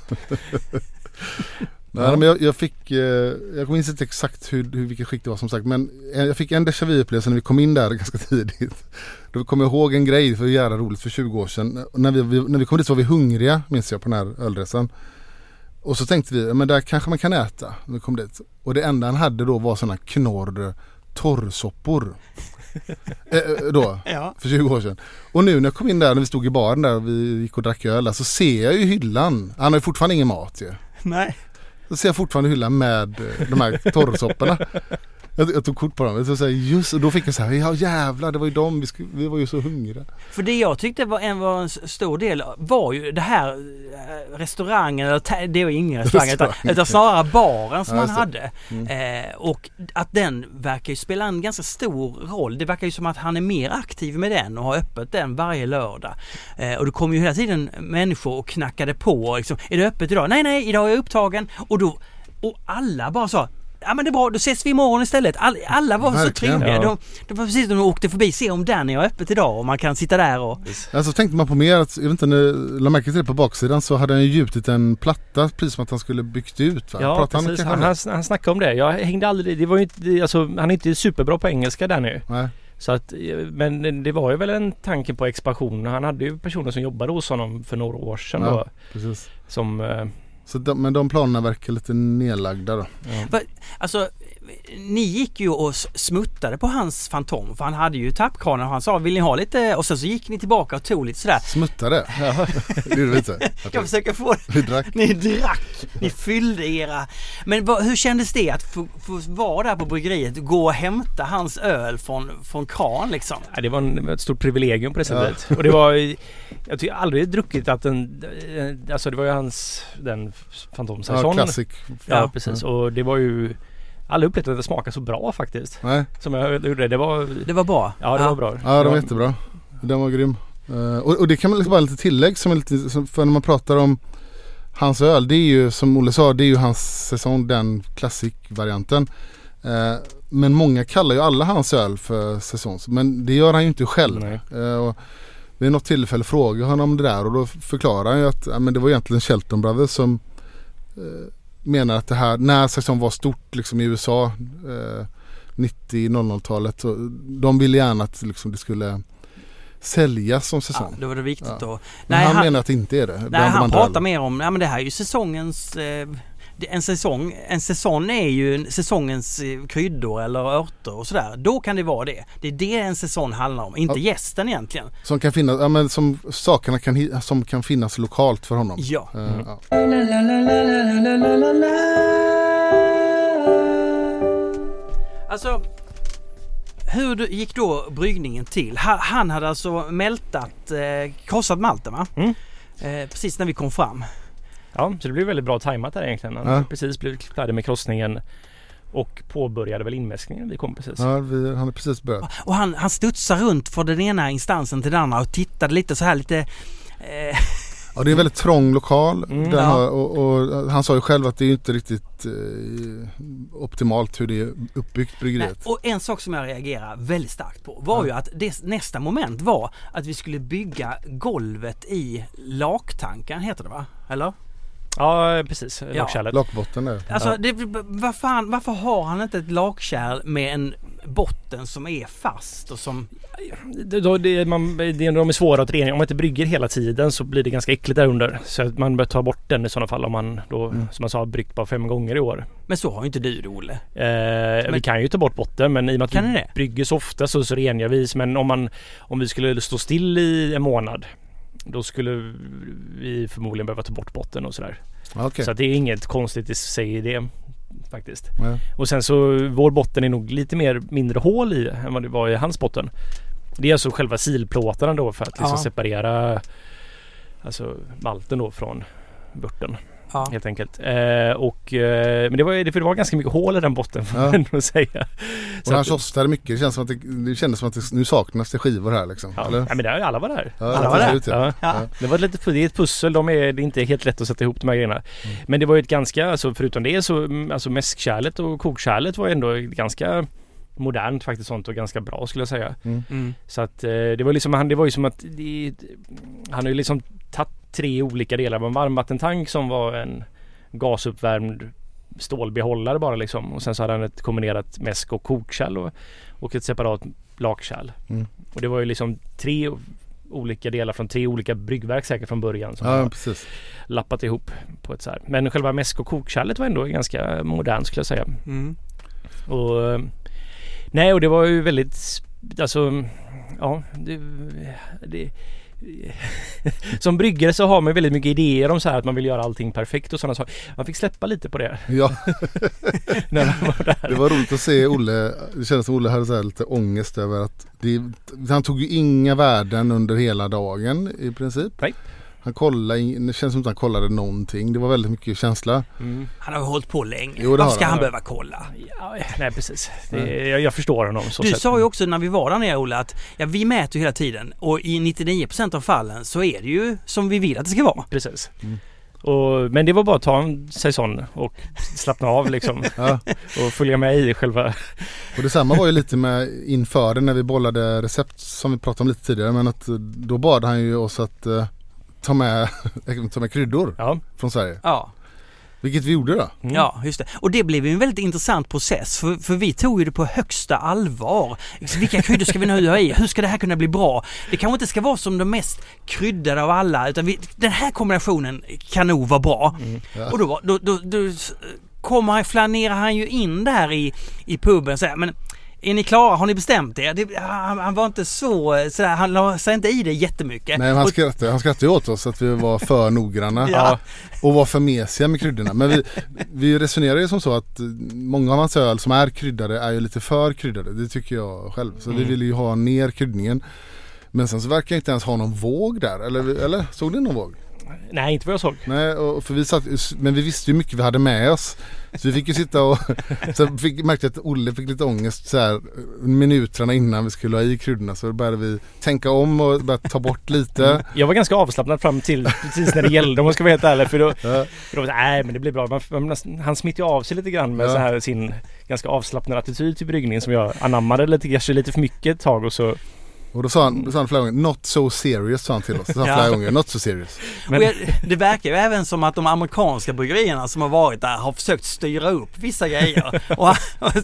Nej, men jag, jag fick, eh, jag minns inte exakt hur, hur, vilket skick det var som sagt men eh, jag fick en déjà vu upplevelse när vi kom in där ganska tidigt. Då kommer jag ihåg en grej, för det var jävla roligt för 20 år sedan. När vi, vi, när vi kom dit så var vi hungriga minns jag på den här ölresan. Och så tänkte vi, men där kanske man kan äta när vi kom dit. Och det enda han hade då var sådana knorr torrsoppor eh, eh, då, Ja. för 20 år sedan. Och nu när jag kom in där, när vi stod i baren där och vi gick och drack öl så ser jag ju hyllan. Han har ju fortfarande ingen mat ju. Nej. Så ser jag fortfarande hyllan med eh, de här torrsopporna. Jag, jag tog kort på dem. Så säger just, och då fick jag så här, ja jävlar det var ju dem, vi, skulle, vi var ju så hungriga. För det jag tyckte var en, var en stor del var ju det här eh, restaurangen, eller det var ingen restaurang utan, Restaurang. utan snarare baren som Ja, han hade. Eh, och att den verkar ju spela en ganska stor roll. Det verkar ju som att han är mer aktiv med den och har öppet den varje lördag. Eh, och det kom ju hela tiden människor och knackade på liksom, är det öppet idag? Nej, nej, idag är jag upptagen. Och då, och alla bara sa Ja men det är bra, då ses vi imorgon istället. All, alla var så Verkligen. trevliga. Ja. De, det var precis som de åkte förbi, se om Danny har öppet idag och man kan sitta där och... Alltså tänkte man på mer att, jag vet inte, när la märke till det på baksidan så hade han ju gjutit en platta precis som att han skulle byggt ut va? Ja Pratade precis, han, han, han snackade om det. Jag hängde aldrig, det var ju inte, alltså, han är inte superbra på engelska där nu. det? Nej. Så att, eh, men det var ju väl en tanke på expansion. Han hade ju personer som jobbade hos honom för några år sedan Ja. då. Precis. Som, eh, Så de, men de planerna verkar lite nedlagda då. ja. Alltså ni gick ju och smuttade på hans Fantom för han hade ju tappkranen och han sa vill ni ha lite och sen så gick ni tillbaka och tog lite sådär. Smuttade? det gjorde vi inte. Att Jag försöker få Vi drack. Ni drack, ni fyllde era... Men vad, hur kändes det att få, få vara där på bryggeriet, gå och hämta hans öl från, från kran liksom? Ja, det var en, ett stort privilegium på det Ja. sättet. Och det var... Jag tycker aldrig druckit att en... eh, Alltså det var ju hans... Den Ja, Fantomsäsongen. classic. Ja, precis. Och det var ju... Aldrig upplevt att det smakade så bra faktiskt. Nej, Som jag gjorde. Det var... Det var bra. Ja, det var bra. ja de var jättebra. Den var grym. Eh, och, och det kan man liksom bara lite tillägg som är lite, som, för när man pratar om hans öl, det är ju som Olle sa, det är ju hans säsong, den klassikvarianten. Uh, men många kallar ju alla hans öl för säsongs, men det gör han ju inte själv. Eh, och vid något tillfälle frågade jag honom om det där och då förklarar han ju att ja, men det var egentligen Shelton Brothers som menar att det här, när säsong var stort liksom i USA eh, 90-00-talet, så de ville gärna att liksom, det skulle säljas som Ja, säsong. då var det viktigt Ja. men Nej, han, han, menar att det inte är det. nej, han pratar mer om, ja men det här är ju säsongens... Eh, en säsong, en säsong är ju säsongens eh, kryddor eller örter och sådär. Då kan det vara det. Det är det en säsong handlar om, inte ja. gästen egentligen. Som kan finnas, ja men som sakerna kan, som kan finnas lokalt för honom. Ja. Uh, ja. Alltså, hur gick då bryggningen till? Han hade alltså mältat, eh, krossat malten va? Mm. Eh, precis när vi kom fram. Ja, så det blev väldigt bra tajmat där egentligen. Han Ja. precis blivit färdig med krossningen och påbörjade väl inmäskningen. Vi kom precis. Ja, vi, han har precis börjat. Och han, han studsade runt från den ena instansen till den andra och tittade lite så här lite... Eh, Ja, det är en väldigt trång lokal. Mm. Den Ja. har, och, och han sa ju själv att det är inte riktigt eh, optimalt hur det är uppbyggt nej. bryggeriet. Och en sak som jag reagerar väldigt starkt på var Ja. ju att det, nästa moment var att vi skulle bygga golvet i laktanken, heter det va? Eller? Ja, precis. Ja. Lakkärlet. Lakbotten där. Alltså, Ja. det, vad fan, varför har han inte ett lakkärl med en botten som är fast och som... Det, då, det, man, det, de är svåra att rena. Om man inte brygger hela tiden så blir det ganska äckligt där under. Så att man bör ta bort den i sådana fall om man då, Mm. som man sa, bryggt bara fem gånger i år. Men så har ju inte du det Olle. Eh, Men- vi kan ju ta bort botten men i och med att vi brygger så ofta så, så rengör vi. Men om, man, om vi skulle stå still i en månad då skulle vi förmodligen behöva ta bort botten och sådär. Okej. Så det är inget konstigt i sig i det faktiskt. Ja. Och sen så vår botten är nog lite mer mindre hål i än vad det var i hans botten. Det är alltså själva silplåtarna då för att liksom Ja. separera alltså malten då från vörten Ja. helt enkelt. Eh, och, eh, men det var, det, för det var ganska mycket hål i den botten får man ändå säga. Och Så han att- tjostade mycket. Det känns som att det, det kändes som att det, nu saknas det skivor här liksom. Ja, Eller? ja men det, alla var där. Ja, alla var där. ut, ja. Ja. Det var ett litet, det är ett pussel. De är, det är inte helt lätt att sätta ihop de här grejerna. Mm. Men det var ju ett ganska, alltså förutom det så, mm, alltså mäskkärlet och kokkärlet var ändå ganska modernt faktiskt sånt och ganska bra skulle jag säga. Mm. Så att eh, det var liksom, han, det var ju som att det, han har ju liksom tagit tre olika delar. Det var en varmvattentank som var en gasuppvärmd stålbehållare bara liksom. Och sen så hade han ett kombinerat mäsk och kokkärl och, och ett separat lakkärl. Mm. Och det var ju liksom tre olika delar från tre olika bryggverk säkert från början som Ja, precis. lappat ihop på ett så här. Men själva mäsk och kokkärlet var ändå ganska modernt skulle jag säga. Mm. Och eh, Nej och det var ju väldigt Alltså Ja det, det, Som bryggare så har man väldigt mycket idéer om så här att man vill göra allting perfekt och sådana saker. Man fick släppa lite på det Ja, när man var där. det var roligt att se Olle. Det kändes som Olle hade så lite ångest över att det, han tog ju inga värden under hela dagen i princip. Nej. Han kollade, in- det känns som att han kollade någonting. Det var väldigt mycket känsla. Mm. Han har ju hållit på länge. Jo, Varför ska han. han behöva kolla? Ja, nej precis. Det, jag, jag förstår honom så Du sätt. sa ju också när vi var där nere Olle att ja, vi mäter ju hela tiden och i 99% av fallen så är det ju som vi vill att det ska vara. Precis. Mm. Och, men det var bara att ta en säsong och slappna av liksom Ja. och följa med i själva Och detsamma var ju lite med inför det när vi bollade recept som vi pratade om lite tidigare. Men att då bad han ju oss att eh, ta, med, ta med kryddor Ja. från Sverige. Ja, Vilket vi gjorde då. Mm. ja just det. Och det blev ju en väldigt intressant process för, för vi tog ju det på högsta allvar. Vilka kryddor ska vi nu ha i? Hur ska det här kunna bli bra? Det kanske inte ska vara som de mest kryddade av alla utan vi, den här kombinationen kan nog vara bra. Mm. Ja. Och då, då, då, då kommer han, flanerar han ju in där i, i puben och säger men är ni klara? Har ni bestämt er? Det, han, han var inte så, sådär, han la sig inte i det jättemycket. Nej, han skrattade, han skrattade åt oss att vi var för noggranna Ja. och var för mesiga med kryddorna. Men vi, vi resonerar ju som så att många av hans öl som är kryddade är ju lite för kryddade. Det tycker jag själv. Så vi vill ju ha ner kryddningen. Men sen så verkar jag inte ens ha någon våg där. Eller, eller såg du någon våg? Nej, inte vad jag såg. Nej, och för vi satt, men vi visste ju mycket vi hade med oss. Så vi fick ju sitta och så fick, märkte att Olle fick lite ångest så här, minuterna innan vi skulle ha i kryddorna. Så började vi tänka om och började ta bort lite. Jag var ganska avslappnad fram till precis när det gällde om jag ska vara helt ärlig. För då, Ja. för då nej men det blir bra. Man, man, han smitter ju av sig lite grann med Ja. så här sin ganska avslappnade attityd till bryggningen som jag anammade lite, kanske lite för mycket ett tag och så. Och då sa han, då sa han flera gånger, not so serious sa han till oss. Det sa han Ja. flera gånger, not so serious. Men- Och jag, det verkar ju även som att de amerikanska bryggerierna som har varit där har försökt styra upp vissa grejer. Och, och,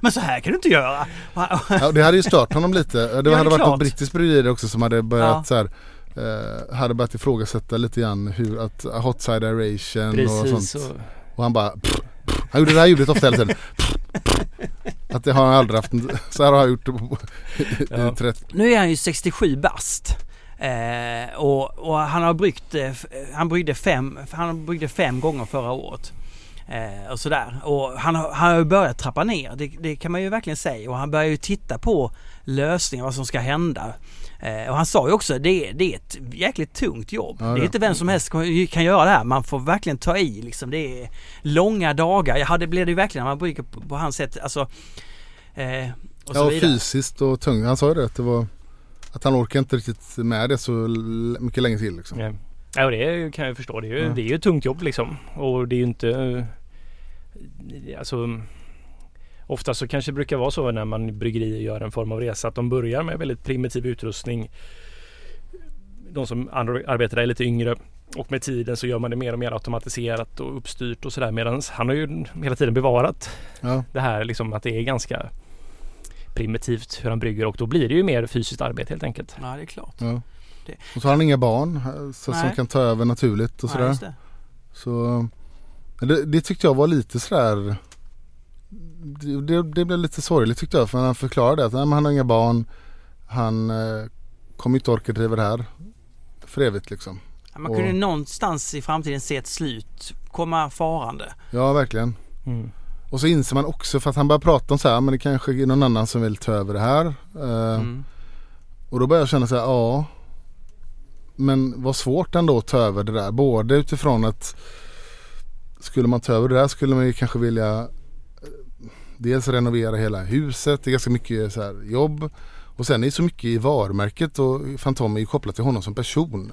men så här kan du inte göra. Och, och, Ja, det hade ju stört honom lite. Det Ja, hade det varit klart. något brittiskt bryggeri också som hade börjat Ja. så här, eh, hade börjat ifrågasätta lite grann hur att hot side aeration och Precis. sånt. Och, Och han bara pff. Han gjorde det här ljudet ofta hela tiden. Att det har han aldrig haft. Så här har han gjort i Ja. 30. nu är han ju 67 bast. Eh, och, och han har bryggt, eh, f- han bryggde fem, han bryggde fem gånger förra året. Eh, och sådär. Och han, har- han har ju börjat trappa ner, det, det kan man ju verkligen säga. Och han börjar ju titta på lösningar, vad som ska hända. Eh, och han sa ju också, det, är- det är ett jäkligt tungt jobb. Ja, det är det. inte vem som helst kan, kan göra det här. Man får verkligen ta i liksom. Det är långa dagar. Ja, det blir det ju verkligen när man brygger på, på hans sätt. Alltså, eh, och så Ja, och fysiskt och tungt. Han sa ju det att det var att han orkar inte riktigt med det så mycket länge till liksom. ja. Ja, och det kan jag förstå. Det är, ju, Ja. det är ju ett tungt jobb liksom. Och det är ju inte... Alltså... Ofta så kanske det brukar vara så när man i bryggerier gör en form av resa att de börjar med väldigt primitiv utrustning. De som ar- arbetar där är lite yngre och med tiden så gör man det mer och mer automatiserat och uppstyrt och sådär medan han har ju hela tiden bevarat Ja. det här liksom att det är ganska primitivt hur han brygger och då blir det ju mer fysiskt arbete helt enkelt. Ja, det är klart. Ja. Det- Och så har han inga barn eh, så, som kan ta över naturligt och Ja, sådär. just det. Så det, det tyckte jag var lite sådär det, det, blev lite sorgligt tyckte jag för han förklarade att nej, han har inga barn Han eh, kommer inte orka driva det här för evigt liksom. Man kunde Och- någonstans i framtiden se ett slut komma farande. Ja verkligen. Mm. Och så inser man också för att han börjar prata om så här men det kanske är någon annan som vill ta över det här. Eh, Mm. Och då börjar jag känna så här, ja. Men vad svårt ändå att ta över det där. Både utifrån att skulle man ta över det där skulle man ju kanske vilja dels renovera hela huset. Det är ganska mycket så här jobb. Och sen är det så mycket i varumärket och Fantom är ju kopplat till honom som person.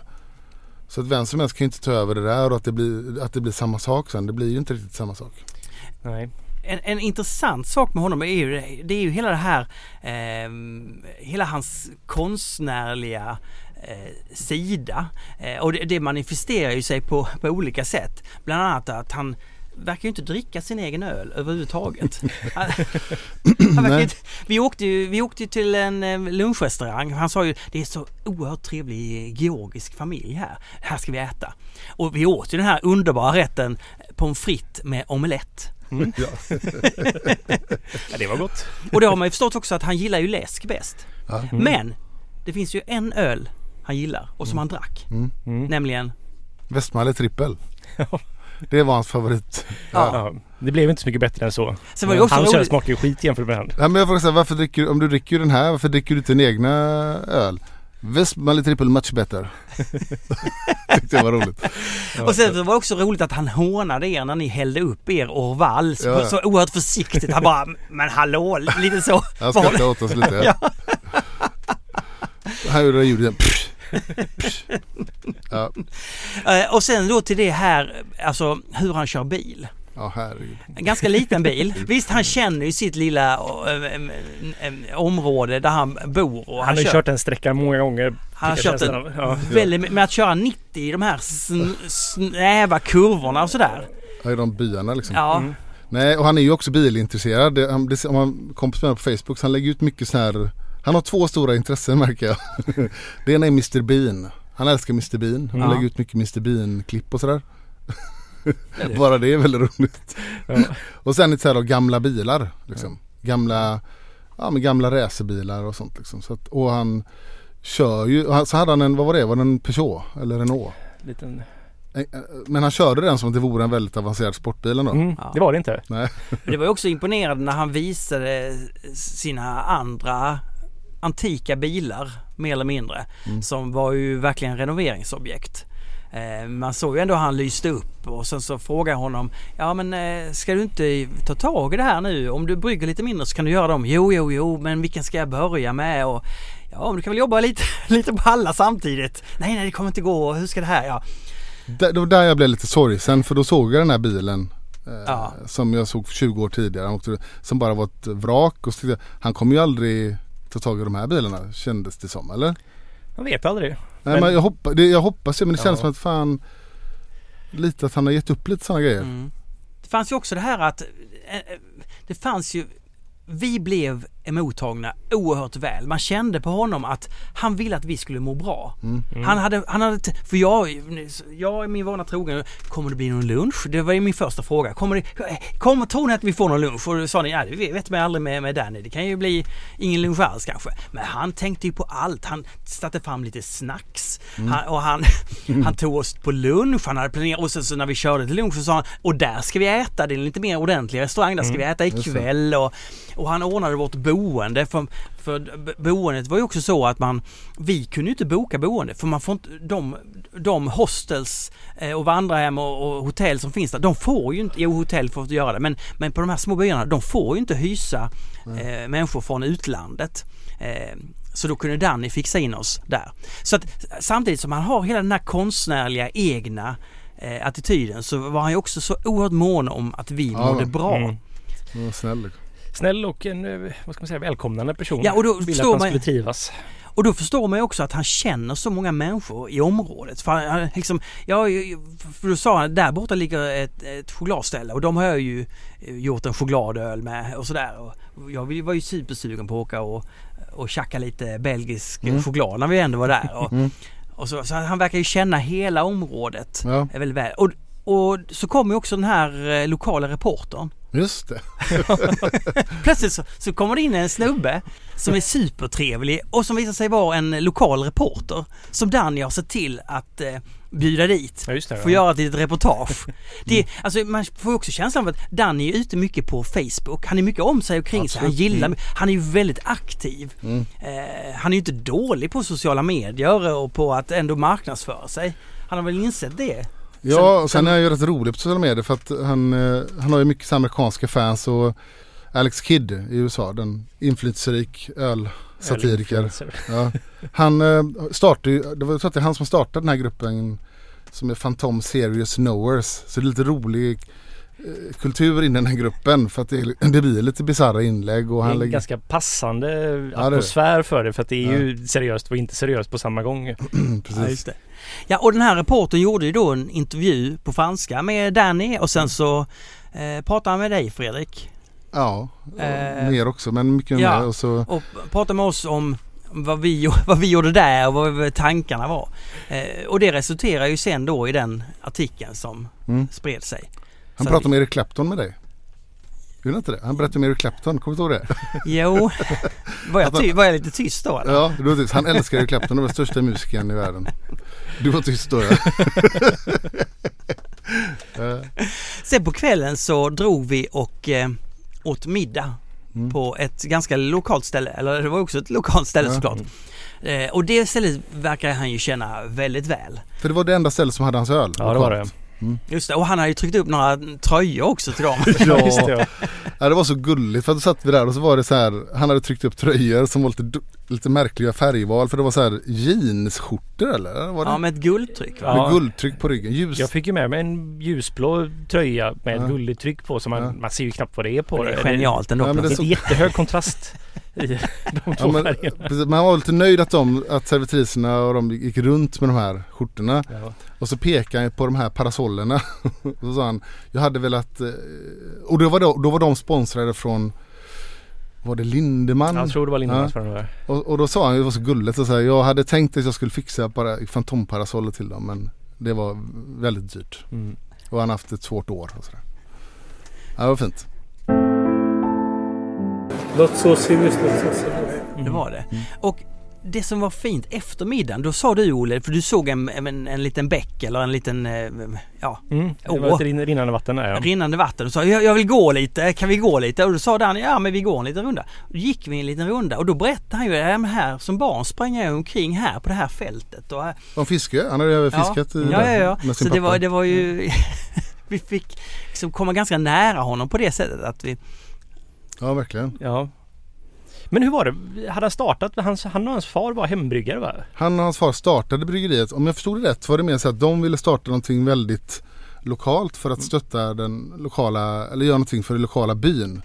Så att vem som helst kan ju inte ta över det där och att det blir, att det blir samma sak sen. Det blir ju inte riktigt samma sak. Nej. En, en intressant sak med honom är ju, det är ju hela det här, eh, hela hans konstnärliga eh, sida. Eh, och det, det manifesterar ju sig på, på olika sätt. Bland annat att han verkar ju inte dricka sin egen öl överhuvudtaget. Han- inte, vi, åkte ju, vi åkte ju till en eh, lunchrestaurang. Han sa ju det är så oerhört trevlig georgisk familj här. Här ska vi äta. Och vi åt ju den här underbara rätten pommes frites med omelett. Ja, det var gott. Och det har man ju förstått också att han gillar ju läsk bäst. Ja. Men det finns ju en öl han gillar och som han drack. Mm. Mm. Nämligen, Västmalle trippel. Det var hans favorit. ja. Ja, det blev inte så mycket bättre än så. Sen var det också Hans öl roligt. smakar ju skit jämfört med den. Ja, men jag frågar så här, varför dricker du, om du dricker den här, varför dricker du inte din egna öl? Västmalle trippel much better. Tyckte jag var roligt. Och sen så var det också roligt att han hånade er när ni hällde upp er Orval så, Ja. så oerhört försiktigt. Han bara, men hallå, lite så. Han skrattade åt oss lite. Ja. Han gjorde det ljudet. Ja, Eh, Och sen då till det här, alltså hur han kör bil. ja herregud. En ganska liten bil. Visst, han känner ju sitt lilla eh, em, område där han bor. Och Han har ju kör- kört den sträckan många gånger. Han har kört den av. Ja. väldigt, med att köra 90 i de här sn, snäva kurvorna och sådär. Ja, i de byarna liksom. Ja, Mm. Nej, och han är ju också bilintresserad. Han, om man kompis med på Facebook så han lägger ut mycket så här. Han har två stora intressen märker jag. det ena är Mr Bean. Han älskar Mr Bean. Han Ja. lägger ut mycket Mr Bean klipp och sådär. Bara det är väldigt roligt. Ja. Och sen lite så här då, gamla bilar. Liksom. Gamla, ja, men gamla racerbilar och sånt. Liksom. Så att, och han kör ju, så hade han en, vad var det, var det en Peugeot eller Renault? Liten... Eh, eh, Men han körde den som att det vore en väldigt avancerad sportbil ändå. Mm. Det var det inte. Nej. Det var också imponerande när han visade sina andra antika bilar mer eller mindre. Mm. Som var ju verkligen renoveringsobjekt. Eh, Man såg ju ändå han lyste upp och sen så frågade jag honom Ja men eh, ska du inte ta tag i det här nu? Om du brygger lite mindre så kan du göra dem. Jo, jo, jo, men vilken ska jag börja med? Och, ja, men du kan väl jobba lite, lite på alla samtidigt. Nej, nej, det kommer inte gå. Hur ska det här? Ja, Där, var där jag blev lite sorgsen för då såg jag den här bilen. Eh, Ja. Som jag såg för 20 år tidigare. Som bara var ett vrak. Och så han kommer ju aldrig ta tag i de här bilarna kändes det som eller? Man vet aldrig. Nej Men- men jag, hoppa, det, jag hoppas ju men det känns Ja. som att fan Lite att han har gett upp lite sådana grejer. Mm. Det fanns ju också det här att eh, eh, det fanns ju vi blev emottagna oerhört väl. Man kände på honom att han ville att vi skulle må bra. Mm. Han hade, han hade, för jag, jag är min vana trogen, kommer det bli någon lunch? Det var ju min första fråga. Kommer det, kommer, tror ni att vi får någon lunch? Och då sa ni, ja det vet man aldrig med, med Danny. Det kan ju bli ingen lunch alls kanske. Men han tänkte ju på allt. Han satte fram lite snacks. Han, och han, han tog oss på lunch. Han hade planerat och sen så när vi körde till lunch så sa han, och där ska vi äta. Det är en lite mer ordentlig restaurang. Där ska vi äta ikväll. Och, och han ordnade vårt boende. För, för boendet var ju också så att man, vi kunde inte boka boende för man får inte, de, de hostels eh, och vandrarhem och, och hotell som finns där, de får ju inte, jo hotell får göra det, men, men på de här små byarna, de får ju inte hysa eh, människor från utlandet. Eh, så då kunde Danny fixa in oss där. Så att samtidigt som han har hela den här konstnärliga egna eh, attityden så var han ju också så oerhört mån om att vi Ja, mådde bra. Mm. Var snäll. Snäll och en, eh, vad ska man säga, välkomnande person. Ja, och då förstår att man man- skulle trivas. Och då förstår man ju också att han känner så många människor i området. För han, han liksom, ja, för då sa han, där borta ligger ett, ett chokladställe och de har jag ju eh, gjort en chokladöl med och sådär. Och jag var ju supersugen på att åka och, och tjacka lite belgisk Mm. choklad när vi ändå var där. Och, Mm. och så, så han verkar ju känna hela området Ja, väldigt väl. Och, och så kommer ju också den här eh, lokala reportern. Just det. Plötsligt så, så kommer det in en snubbe som är supertrevlig och som visar sig vara en lokal reporter som Danny har sett till att eh, bjuda dit. Ja, just det. Får ja. göra ett litet reportage. Det, alltså, man får också känslan av att Danny är ute mycket på Facebook. Han är mycket om sig och kring sig. Han Absolut. gillar, han är ju väldigt aktiv. Mm. Eh, han är ju inte dålig på sociala medier och på att ändå marknadsföra sig. Han har väl insett det. Ja, och sen är han ju rätt rolig på sociala medier för att han, eh, han har ju mycket amerikanska fans och Alex Kidd i USA, den inflytelserik ölsatiriker. Ja. Han eh, startade ju, det var tror att det är han som startade den här gruppen som är Phantom Serious Knowers. Så det är lite rolig kultur i den här gruppen för att det, det blir lite bisarra inlägg och Det är han en lägger... ganska passande atmosfär för det för att det är ju seriöst och inte seriöst på samma gång. Precis. det. Ja och den här reportern gjorde ju då en intervju på franska med Danny och sen så eh, pratade han med dig Fredrik. Ja, Eh, mer också men mycket ja. mer och så Och pratade med oss om vad vi, vad vi gjorde där och vad tankarna var. Eh, och det resulterar ju sen då i den artikeln som mm. spred sig. Han pratade med Eric Clapton med dig. Gjorde han inte det? Han berättade med Eric Clapton, kommer du ihåg det? Jo, var jag, ty- var jag lite tyst då eller? Ja, det var tyst. han älskar Eric Clapton, den var största musikern i världen. Du var tyst då ja. Sen på kvällen så drog vi och eh, åt middag Mm. på ett ganska lokalt ställe, eller det var också ett lokalt ställe Ja. såklart. Eh, och det stället verkar han ju känna väldigt väl. För det var det enda stället som hade hans öl. Ja det var det. Just det, och han har ju tryckt upp några tröjor också till dem. Ja, just det. Ja. Ja det var så gulligt för då satt vi där och så var det så här Han hade tryckt upp tröjor som var lite, lite märkliga färgval för det var så här jeansskjortor eller? Var det? Ja, med ett guldtryck va? Ja. Med guldtryck på ryggen, ljus. Jag fick ju med mig en ljusblå tröja med ett Ja. gulligt tryck på så man, Ja. man ser ju knappt vad det är på Det det. är genialt ändå. Ja, men Det det är så- jättehög kontrast i de två Ja, men, färgerna. man var lite nöjd att, de, att servitriserna och de gick runt med de här skjortorna. Ja. Och så pekade han på de här parasollerna. och så sa han, jag hade velat... eh, Och då var, då, då var de sponsrade från var det Lindemann? Jag tror det var Lindemans Ja. Och, och då sa han, det var så gulligt, och så här, jag hade tänkt att jag skulle fixa para, fantomparasoller till dem men det var väldigt dyrt. Mm. Och han har haft ett svårt år och sådär. Ja, det var fint. Låter så seriöst, låter så seriöst. Det var det. Och det som var fint efter middagen, då sa du Olle, för du såg en, en, en liten bäck eller en liten, eh, ja, Mm. Det var ett rin- rinnande vatten där ja. rinnande vatten. Du sa jag, jag vill gå lite, kan vi gå lite? Och då sa Dan, ja men vi går en liten runda. Då gick vi en liten runda och då berättade han ju, ja men här som barn sprang jag omkring här på det här fältet. Och Om fiske, han hade ju fiskat i ja, ja, ja. med Så det var, det var ju, vi fick liksom komma ganska nära honom på det sättet att vi, Ja, verkligen. ja. Men hur var det? Hade han startat? Hans, han och hans far var hembryggare va? Han och hans far startade bryggeriet. Om jag förstod det rätt var det mer så att de ville starta någonting väldigt lokalt för att stötta den lokala, eller göra någonting för den lokala byn.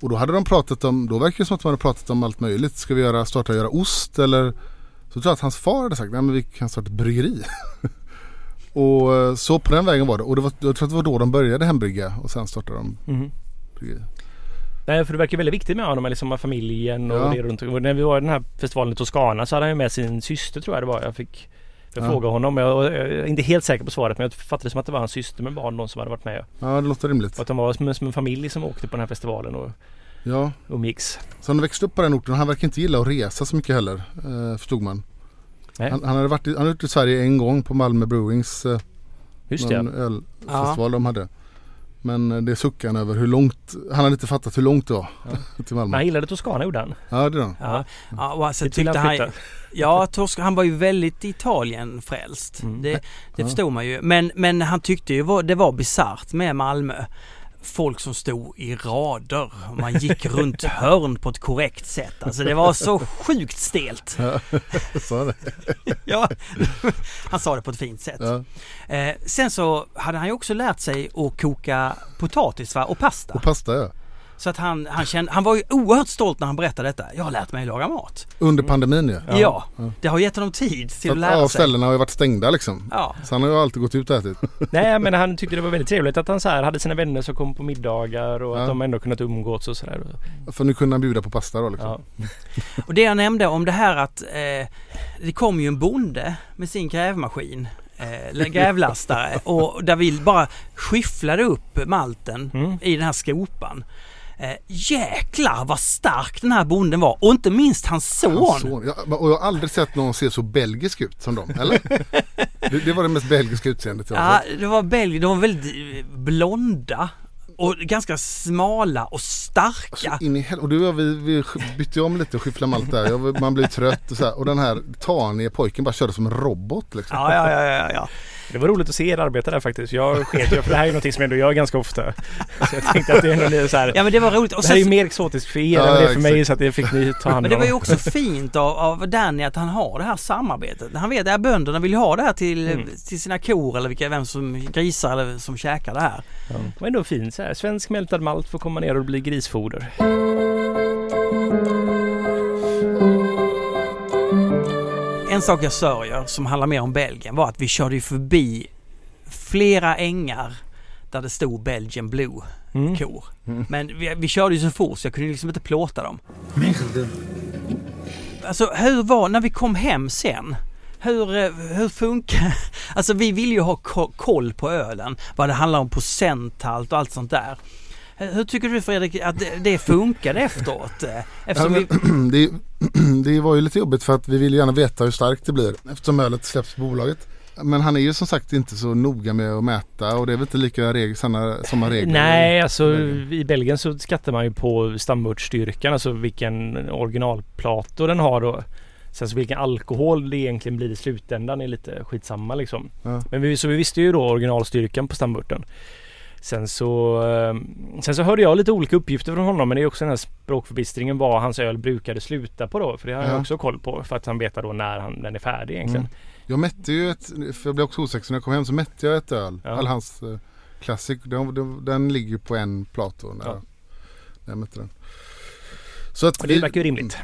Och då hade de pratat om, då verkar det som att de hade pratat om allt möjligt. Ska vi göra, starta göra ost eller? Så tror jag att hans far hade sagt, nej men vi kan starta ett bryggeri. och eh, så på den vägen var det. Och det var, jag tror att det var då de började hembrygga och sen startade de Mhm. bryggeri. Nej för det verkar väldigt viktigt med honom, liksom med familjen och Ja. det runt och när vi var i den här festivalen i Toscana så hade han ju med sin syster tror jag det var. Jag fick jag Ja. frågade honom, jag, jag är inte helt säker på svaret men jag fattade som att det var hans syster med barn, någon som hade varit med. Ja det låter rimligt. Och att de var som, som en familj som åkte på den här festivalen och Ja, umgicks. så han växte upp på den orten. Han verkar inte gilla att resa så mycket heller. Eh, förstod man. Nej, Han, han hade varit i, han hade varit i Sverige en gång på Malmö Brewings eh, just det. ölfestival de hade. Men eh, det suckade han över hur långt, han hade inte fattat hur långt det var till Men han Malmö. gillade Toscana gjorde han. Ja det är han. ja, ja och sen Det tyckte han han, ja Torsk, han var ju väldigt Italien-frälst. Mm. Det, det Ja. förstod man ju. Men, men han tyckte ju var- det var bisarrt med Malmö. Folk som stod i rader. Man gick runt hörn på ett korrekt sätt. Alltså det var så sjukt stelt. Så det. Ja, han sa det på ett fint sätt. Ja. Eh, sen så hade han ju också lärt sig att koka potatis va? och pasta. Och pasta ja. Så att han, han, kände, han var ju oerhört stolt när han berättade detta. Jag har lärt mig att laga mat. Under pandemin ju. Ja, Ja. det har gett honom tid till Så att att, lära ja, sig. ställena har ju varit stängda liksom. Ja, Så han har ju alltid gått ut och ätit. Nej men han tyckte det var väldigt trevligt att han så här hade sina vänner som kom på middagar och Ja. att de ändå kunnat umgås och sådär. För nu kunde han bjuda på pasta då liksom. Ja. och det jag nämnde om det här att eh, det kom ju en bonde med sin grävmaskin eh, eller grävlastare och där vi bara skyfflade upp malten Mm. i den här skopan. Eh, jäklar vad stark den här bonden var och inte minst hans son. Hans son. Ja, och jag har aldrig sett någon se så belgisk ut som dem, eller? det, det var det mest belgiska utseendet jag har Ja, sett. det var belgier. De var väldigt eh, blonda och ganska smala och starka. Så in i hel- och du och vi, vi bytte om lite och skyfflade malt där. Jag, man blev trött och så här. Och den här tanige pojken bara körde som en robot liksom. Ja, ja, ja, ja, ja. Det var roligt att se er arbeta där faktiskt. Jag sket ju för det här är ju någonting som jag ändå gör ganska ofta. Så jag tänkte att det är ändå lite så här. Ja men det var roligt. Och det här är ju mer exotiskt för er Ja, än det är för mig så att det fick ni ta hand om. men det var ju också fint av, av Danny att han har det här samarbetet. Han vet att bönderna vill ju ha det här till, Mm. till sina kor eller vilka, vem som grisar eller som käkar det här. Ja. Det var ändå fint så här. Svensk mältad malt får komma ner och bli grisfoder. En sak jag sörjer som handlar mer om Belgien var att vi körde ju förbi flera ängar där det stod Belgian Blue Mm. kor. Men vi, vi körde ju så fort så jag kunde liksom inte plåta dem. Alltså hur var, när vi kom hem sen, hur, eh, hur funkar, alltså vi vill ju ha ko- koll på ölen, vad det handlar om procenthalt och allt sånt där. Hur hur tycker du Fredrik att det, det funkade efteråt? eh? Ja, Eftersom vi, men, det, det var ju lite jobbigt för att vi vill gärna veta hur starkt det blir eftersom ölet släpps på bolaget. Men han är ju som sagt inte så noga med att mäta och det är väl inte lika regel, samma, samma regler. Nej, alltså Belgien. i Belgien så skattar man ju på stamörtsstyrkan, alltså vilken originalplato den har då. Sen så vilken alkohol det egentligen blir i slutändan är lite skitsamma liksom. Ja. Men vi, så vi visste ju då originalstyrkan på stamörten. Sen så, eh, sen så hörde jag lite olika uppgifter från honom men det är också den här språkförbistringen vad hans öl brukade sluta på då. För det har jag Ja. också koll på för att han vet då när han, den är färdig egentligen. Mm. Jag mätte ju ett, för jag blev också osäker när jag kom hem så mätte jag ett öl. Ja. Eller hans eh, Classic. Den, den, ligger på en plato när, Ja. jag, när jag mätte den. Så att Och det vi- verkar ju rimligt.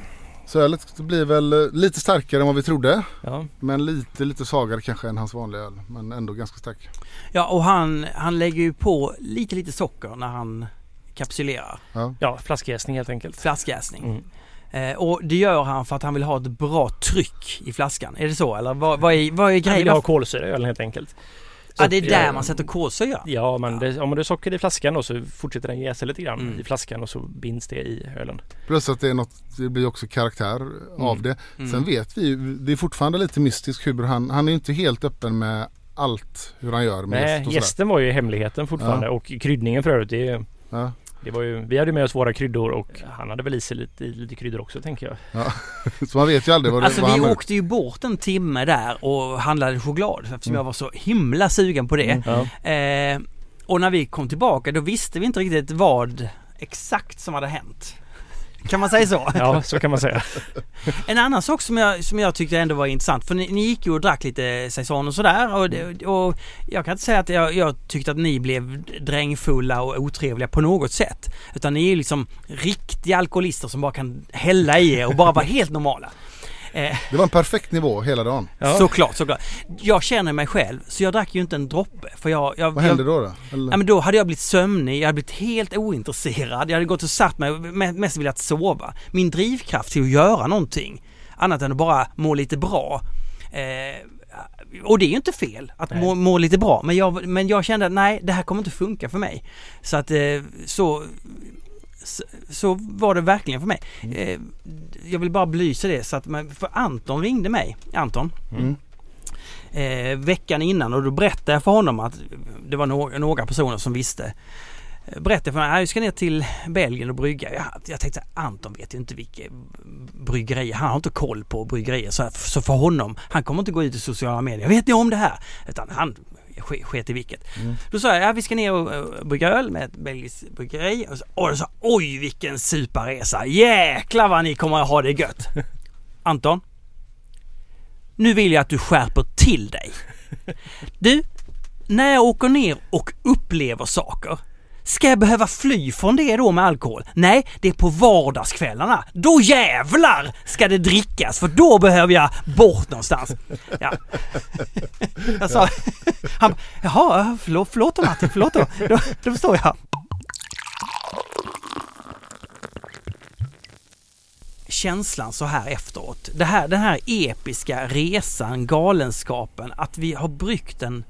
Så ölet blir väl eh, lite starkare än vad vi trodde. Ja. Men lite, lite svagare kanske än hans vanliga öl. Men ändå ganska stark. ja och han, han lägger ju på lite lite socker när han kapsylerar. Ja. ja, flaskjäsning helt enkelt. Flaskjäsning. Mm. Eh, och det gör han för att han vill ha ett bra tryck i flaskan. Är det så eller vad, vad är, vad är Han grejen? vill ha kolsyra i ölen helt enkelt. Ja, det är där man sätter kolsyra. Ja, men det, om du har socker i flaskan då så fortsätter den jäsa lite grann Mm. i flaskan och så binds det i ölen. Plus att det är något, det blir också karaktär av det. Mm. Sen vet vi ju, det är fortfarande lite mystiskt hur han, han är inte helt öppen med allt hur han gör med Nej, gäst och gästen var ju hemligheten fortfarande Ja. och kryddningen för övrigt. Det, Ja. Det var ju, vi hade med oss våra kryddor och han hade väl i sig lite, i lite kryddor också tänker jag. Så man vet ju aldrig vad det Alltså vad vi åkte ju bort en timme där och handlade choklad eftersom jag var så himla sugen på det. Mm. Ja. Eh, och när vi kom tillbaka då visste vi inte riktigt vad exakt som hade hänt. Kan man säga så? ja, så kan man säga. En annan sak som jag, som jag tyckte ändå var intressant, för ni, ni gick ju och drack lite saison och sådär och, och jag kan inte säga att jag, jag tyckte att ni blev drängfulla och otrevliga på något sätt. Utan ni är ju liksom riktiga alkoholister som bara kan hälla i er och bara vara helt normala. Eh, Det var en perfekt nivå hela dagen. Ja. Såklart, såklart. Jag känner mig själv, så jag drack ju inte en droppe. För jag, jag, Vad hände jag, då? då? Eller? Ja, men då hade jag blivit sömnig, jag hade blivit helt ointresserad. Jag hade gått och satt mig och me- mest velat sova. Min drivkraft till att göra någonting, annat än att bara må lite bra. Eh, och det är ju inte fel att må, må lite bra, men jag, men jag kände att nej, det här kommer inte funka för mig. Så att eh, så, så, var det verkligen för mig. Eh, jag vill bara belysa det så att, man- för Anton ringde mig, Anton, Mm. eh, veckan innan och då berättade jag för honom att det var några, några personer som visste. Eh, Berättade för honom att jag ska ner till Belgien och brygga. Jag, jag tänkte Anton vet ju inte vilket bryggeri, han har inte koll på bryggerier så, så för honom, han kommer inte gå ut i sociala medier. Vet ni om det här? Utan han sk- sket i vilket. Då sa jag, ja vi ska ner och eh, brygga öl med ett belgiskt bryggeri. Och så, och då sa oj vilken superresa, jäklar vad ni kommer att ha det gött. Anton, nu vill jag att du skärper till dig. Du, när jag åker ner och upplever saker, ska jag behöva fly från det då med alkohol? Nej, det är på vardagskvällarna. Då jävlar ska det drickas för då behöver jag bort någonstans. Ja. Jag sa, han jaha, förlåt, förlåt då Martin, förlåt då. Då, då förstår jag. känslan så här efteråt. Det här, den här episka resan, galenskapen, att vi har bryggt en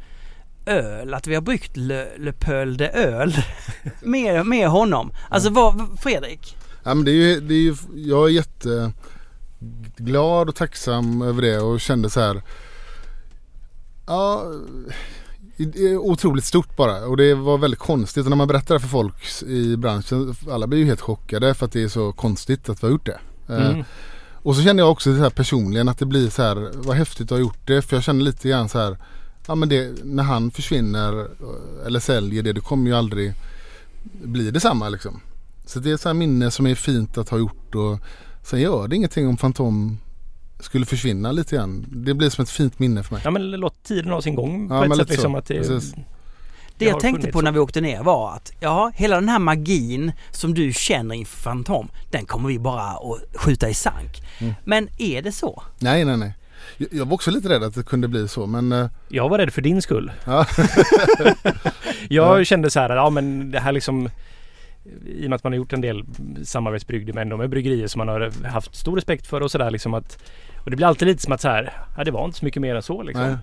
öl, att vi har bryggt Le, Le Peul de öl med, med honom. Alltså vad, Fredrik? Ja, men det är ju, det är ju, jag är jätteglad och tacksam över det och kände så här. Ja, det är otroligt stort bara och det var väldigt konstigt. Och när man berättar det för folk i branschen, alla blir ju helt chockade för att det är så konstigt att vi har gjort det. Eh, Mm. Och så känner jag också det här personligen att det blir så här, vad häftigt att ha gjort det. För jag känner lite grann så här, ja men det, när han försvinner eh, eller säljer det, det kommer ju aldrig bli detsamma liksom. Så det är så här minne som är fint att ha gjort och sen gör det ingenting om Fantom skulle försvinna lite grann. Det blir som ett fint minne för mig. Ja men låt tiden ha sin gång på Ja, ett sätt liksom att det, Precis. Det har jag tänkte på när så. vi åkte ner var att ja, hela den här magin som du känner inför Fantom, den kommer vi bara att skjuta i sank. Mm. Men är det så? Nej, nej, nej. Jag, var också lite rädd att det kunde bli så men eh, Jag var rädd för din skull. ja, Jag kände så här, ja men det här liksom i och med att man har gjort en del samarbetsbrygder med ändå med bryggerier som man har haft stor respekt för och sådär liksom att och det blir alltid lite som att så här, ja det var inte så mycket mer än så liksom. nej.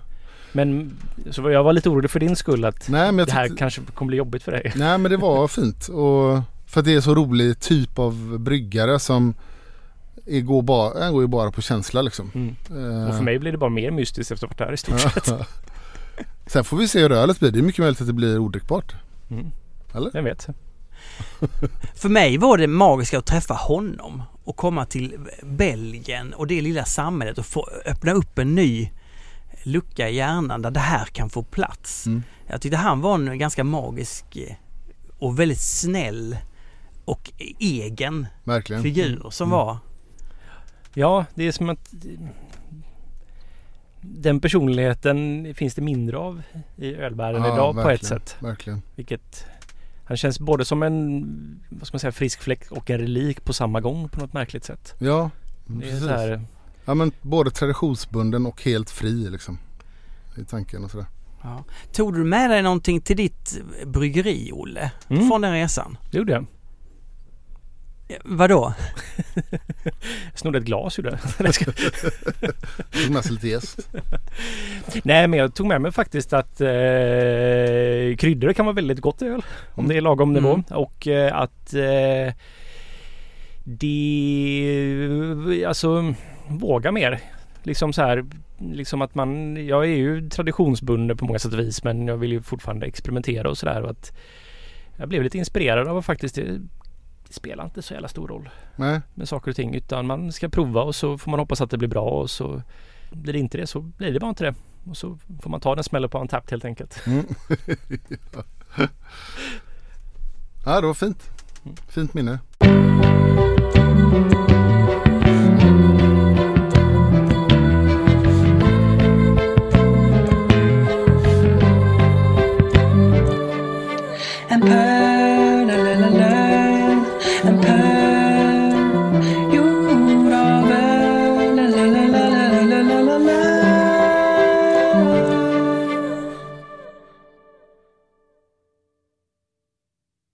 Men så jag var lite orolig för din skull att nej men det här tyckte, kanske kommer bli jobbigt för dig. nej men det var fint och för att det är så rolig typ av bryggare som är, går, bara, han går ju bara på känsla liksom. Mm. Eh, Och för mig blir det bara mer mystiskt efter att ha varit där i stort sett. Sen får vi se hur ölet blir. Det är mycket möjligt att det blir odrickbart. Mm. Eller? Vem vet? För mig var det magiska att träffa honom och komma till Belgien och det lilla samhället och få öppna upp en ny lucka i hjärnan där det här kan få plats. Mm. Jag tyckte han var en ganska magisk och väldigt snäll och egen Verkligen. figur som Mm. var Ja, det är som att den personligheten finns det mindre av i ölvärlden Ja, idag på ett sätt. Verkligen. Vilket han känns både som en vad ska man säga, frisk fläck och en relik på samma gång på något märkligt sätt. Ja, Det är precis. så här, Ja men både traditionsbunden och helt fri liksom. I tanken och sådär. Ja. Tog du med dig någonting till ditt bryggeri, Olle? Mm. Från den resan? det gjorde jag. Vadå? Jag snodde ett glas ur det. Eller ska- Tog med sig lite jäst. Nej men jag tog med mig faktiskt att eh, kryddor kan vara väldigt gott i öl. Om det är lagom nivå. Mm. Och eh, att eh, det, alltså våga mer. Liksom så här, liksom att man, jag är ju traditionsbunden på många sätt och vis men jag vill ju fortfarande experimentera och sådär. Jag blev lite inspirerad av att faktiskt det, spelar inte så jävla stor roll Nej, med saker och ting utan man ska prova och så får man hoppas att det blir bra och så blir det inte det så blir det bara inte det. Och så får man ta den smällen på en tapp helt enkelt. mm. ja det var fint. Fint minne.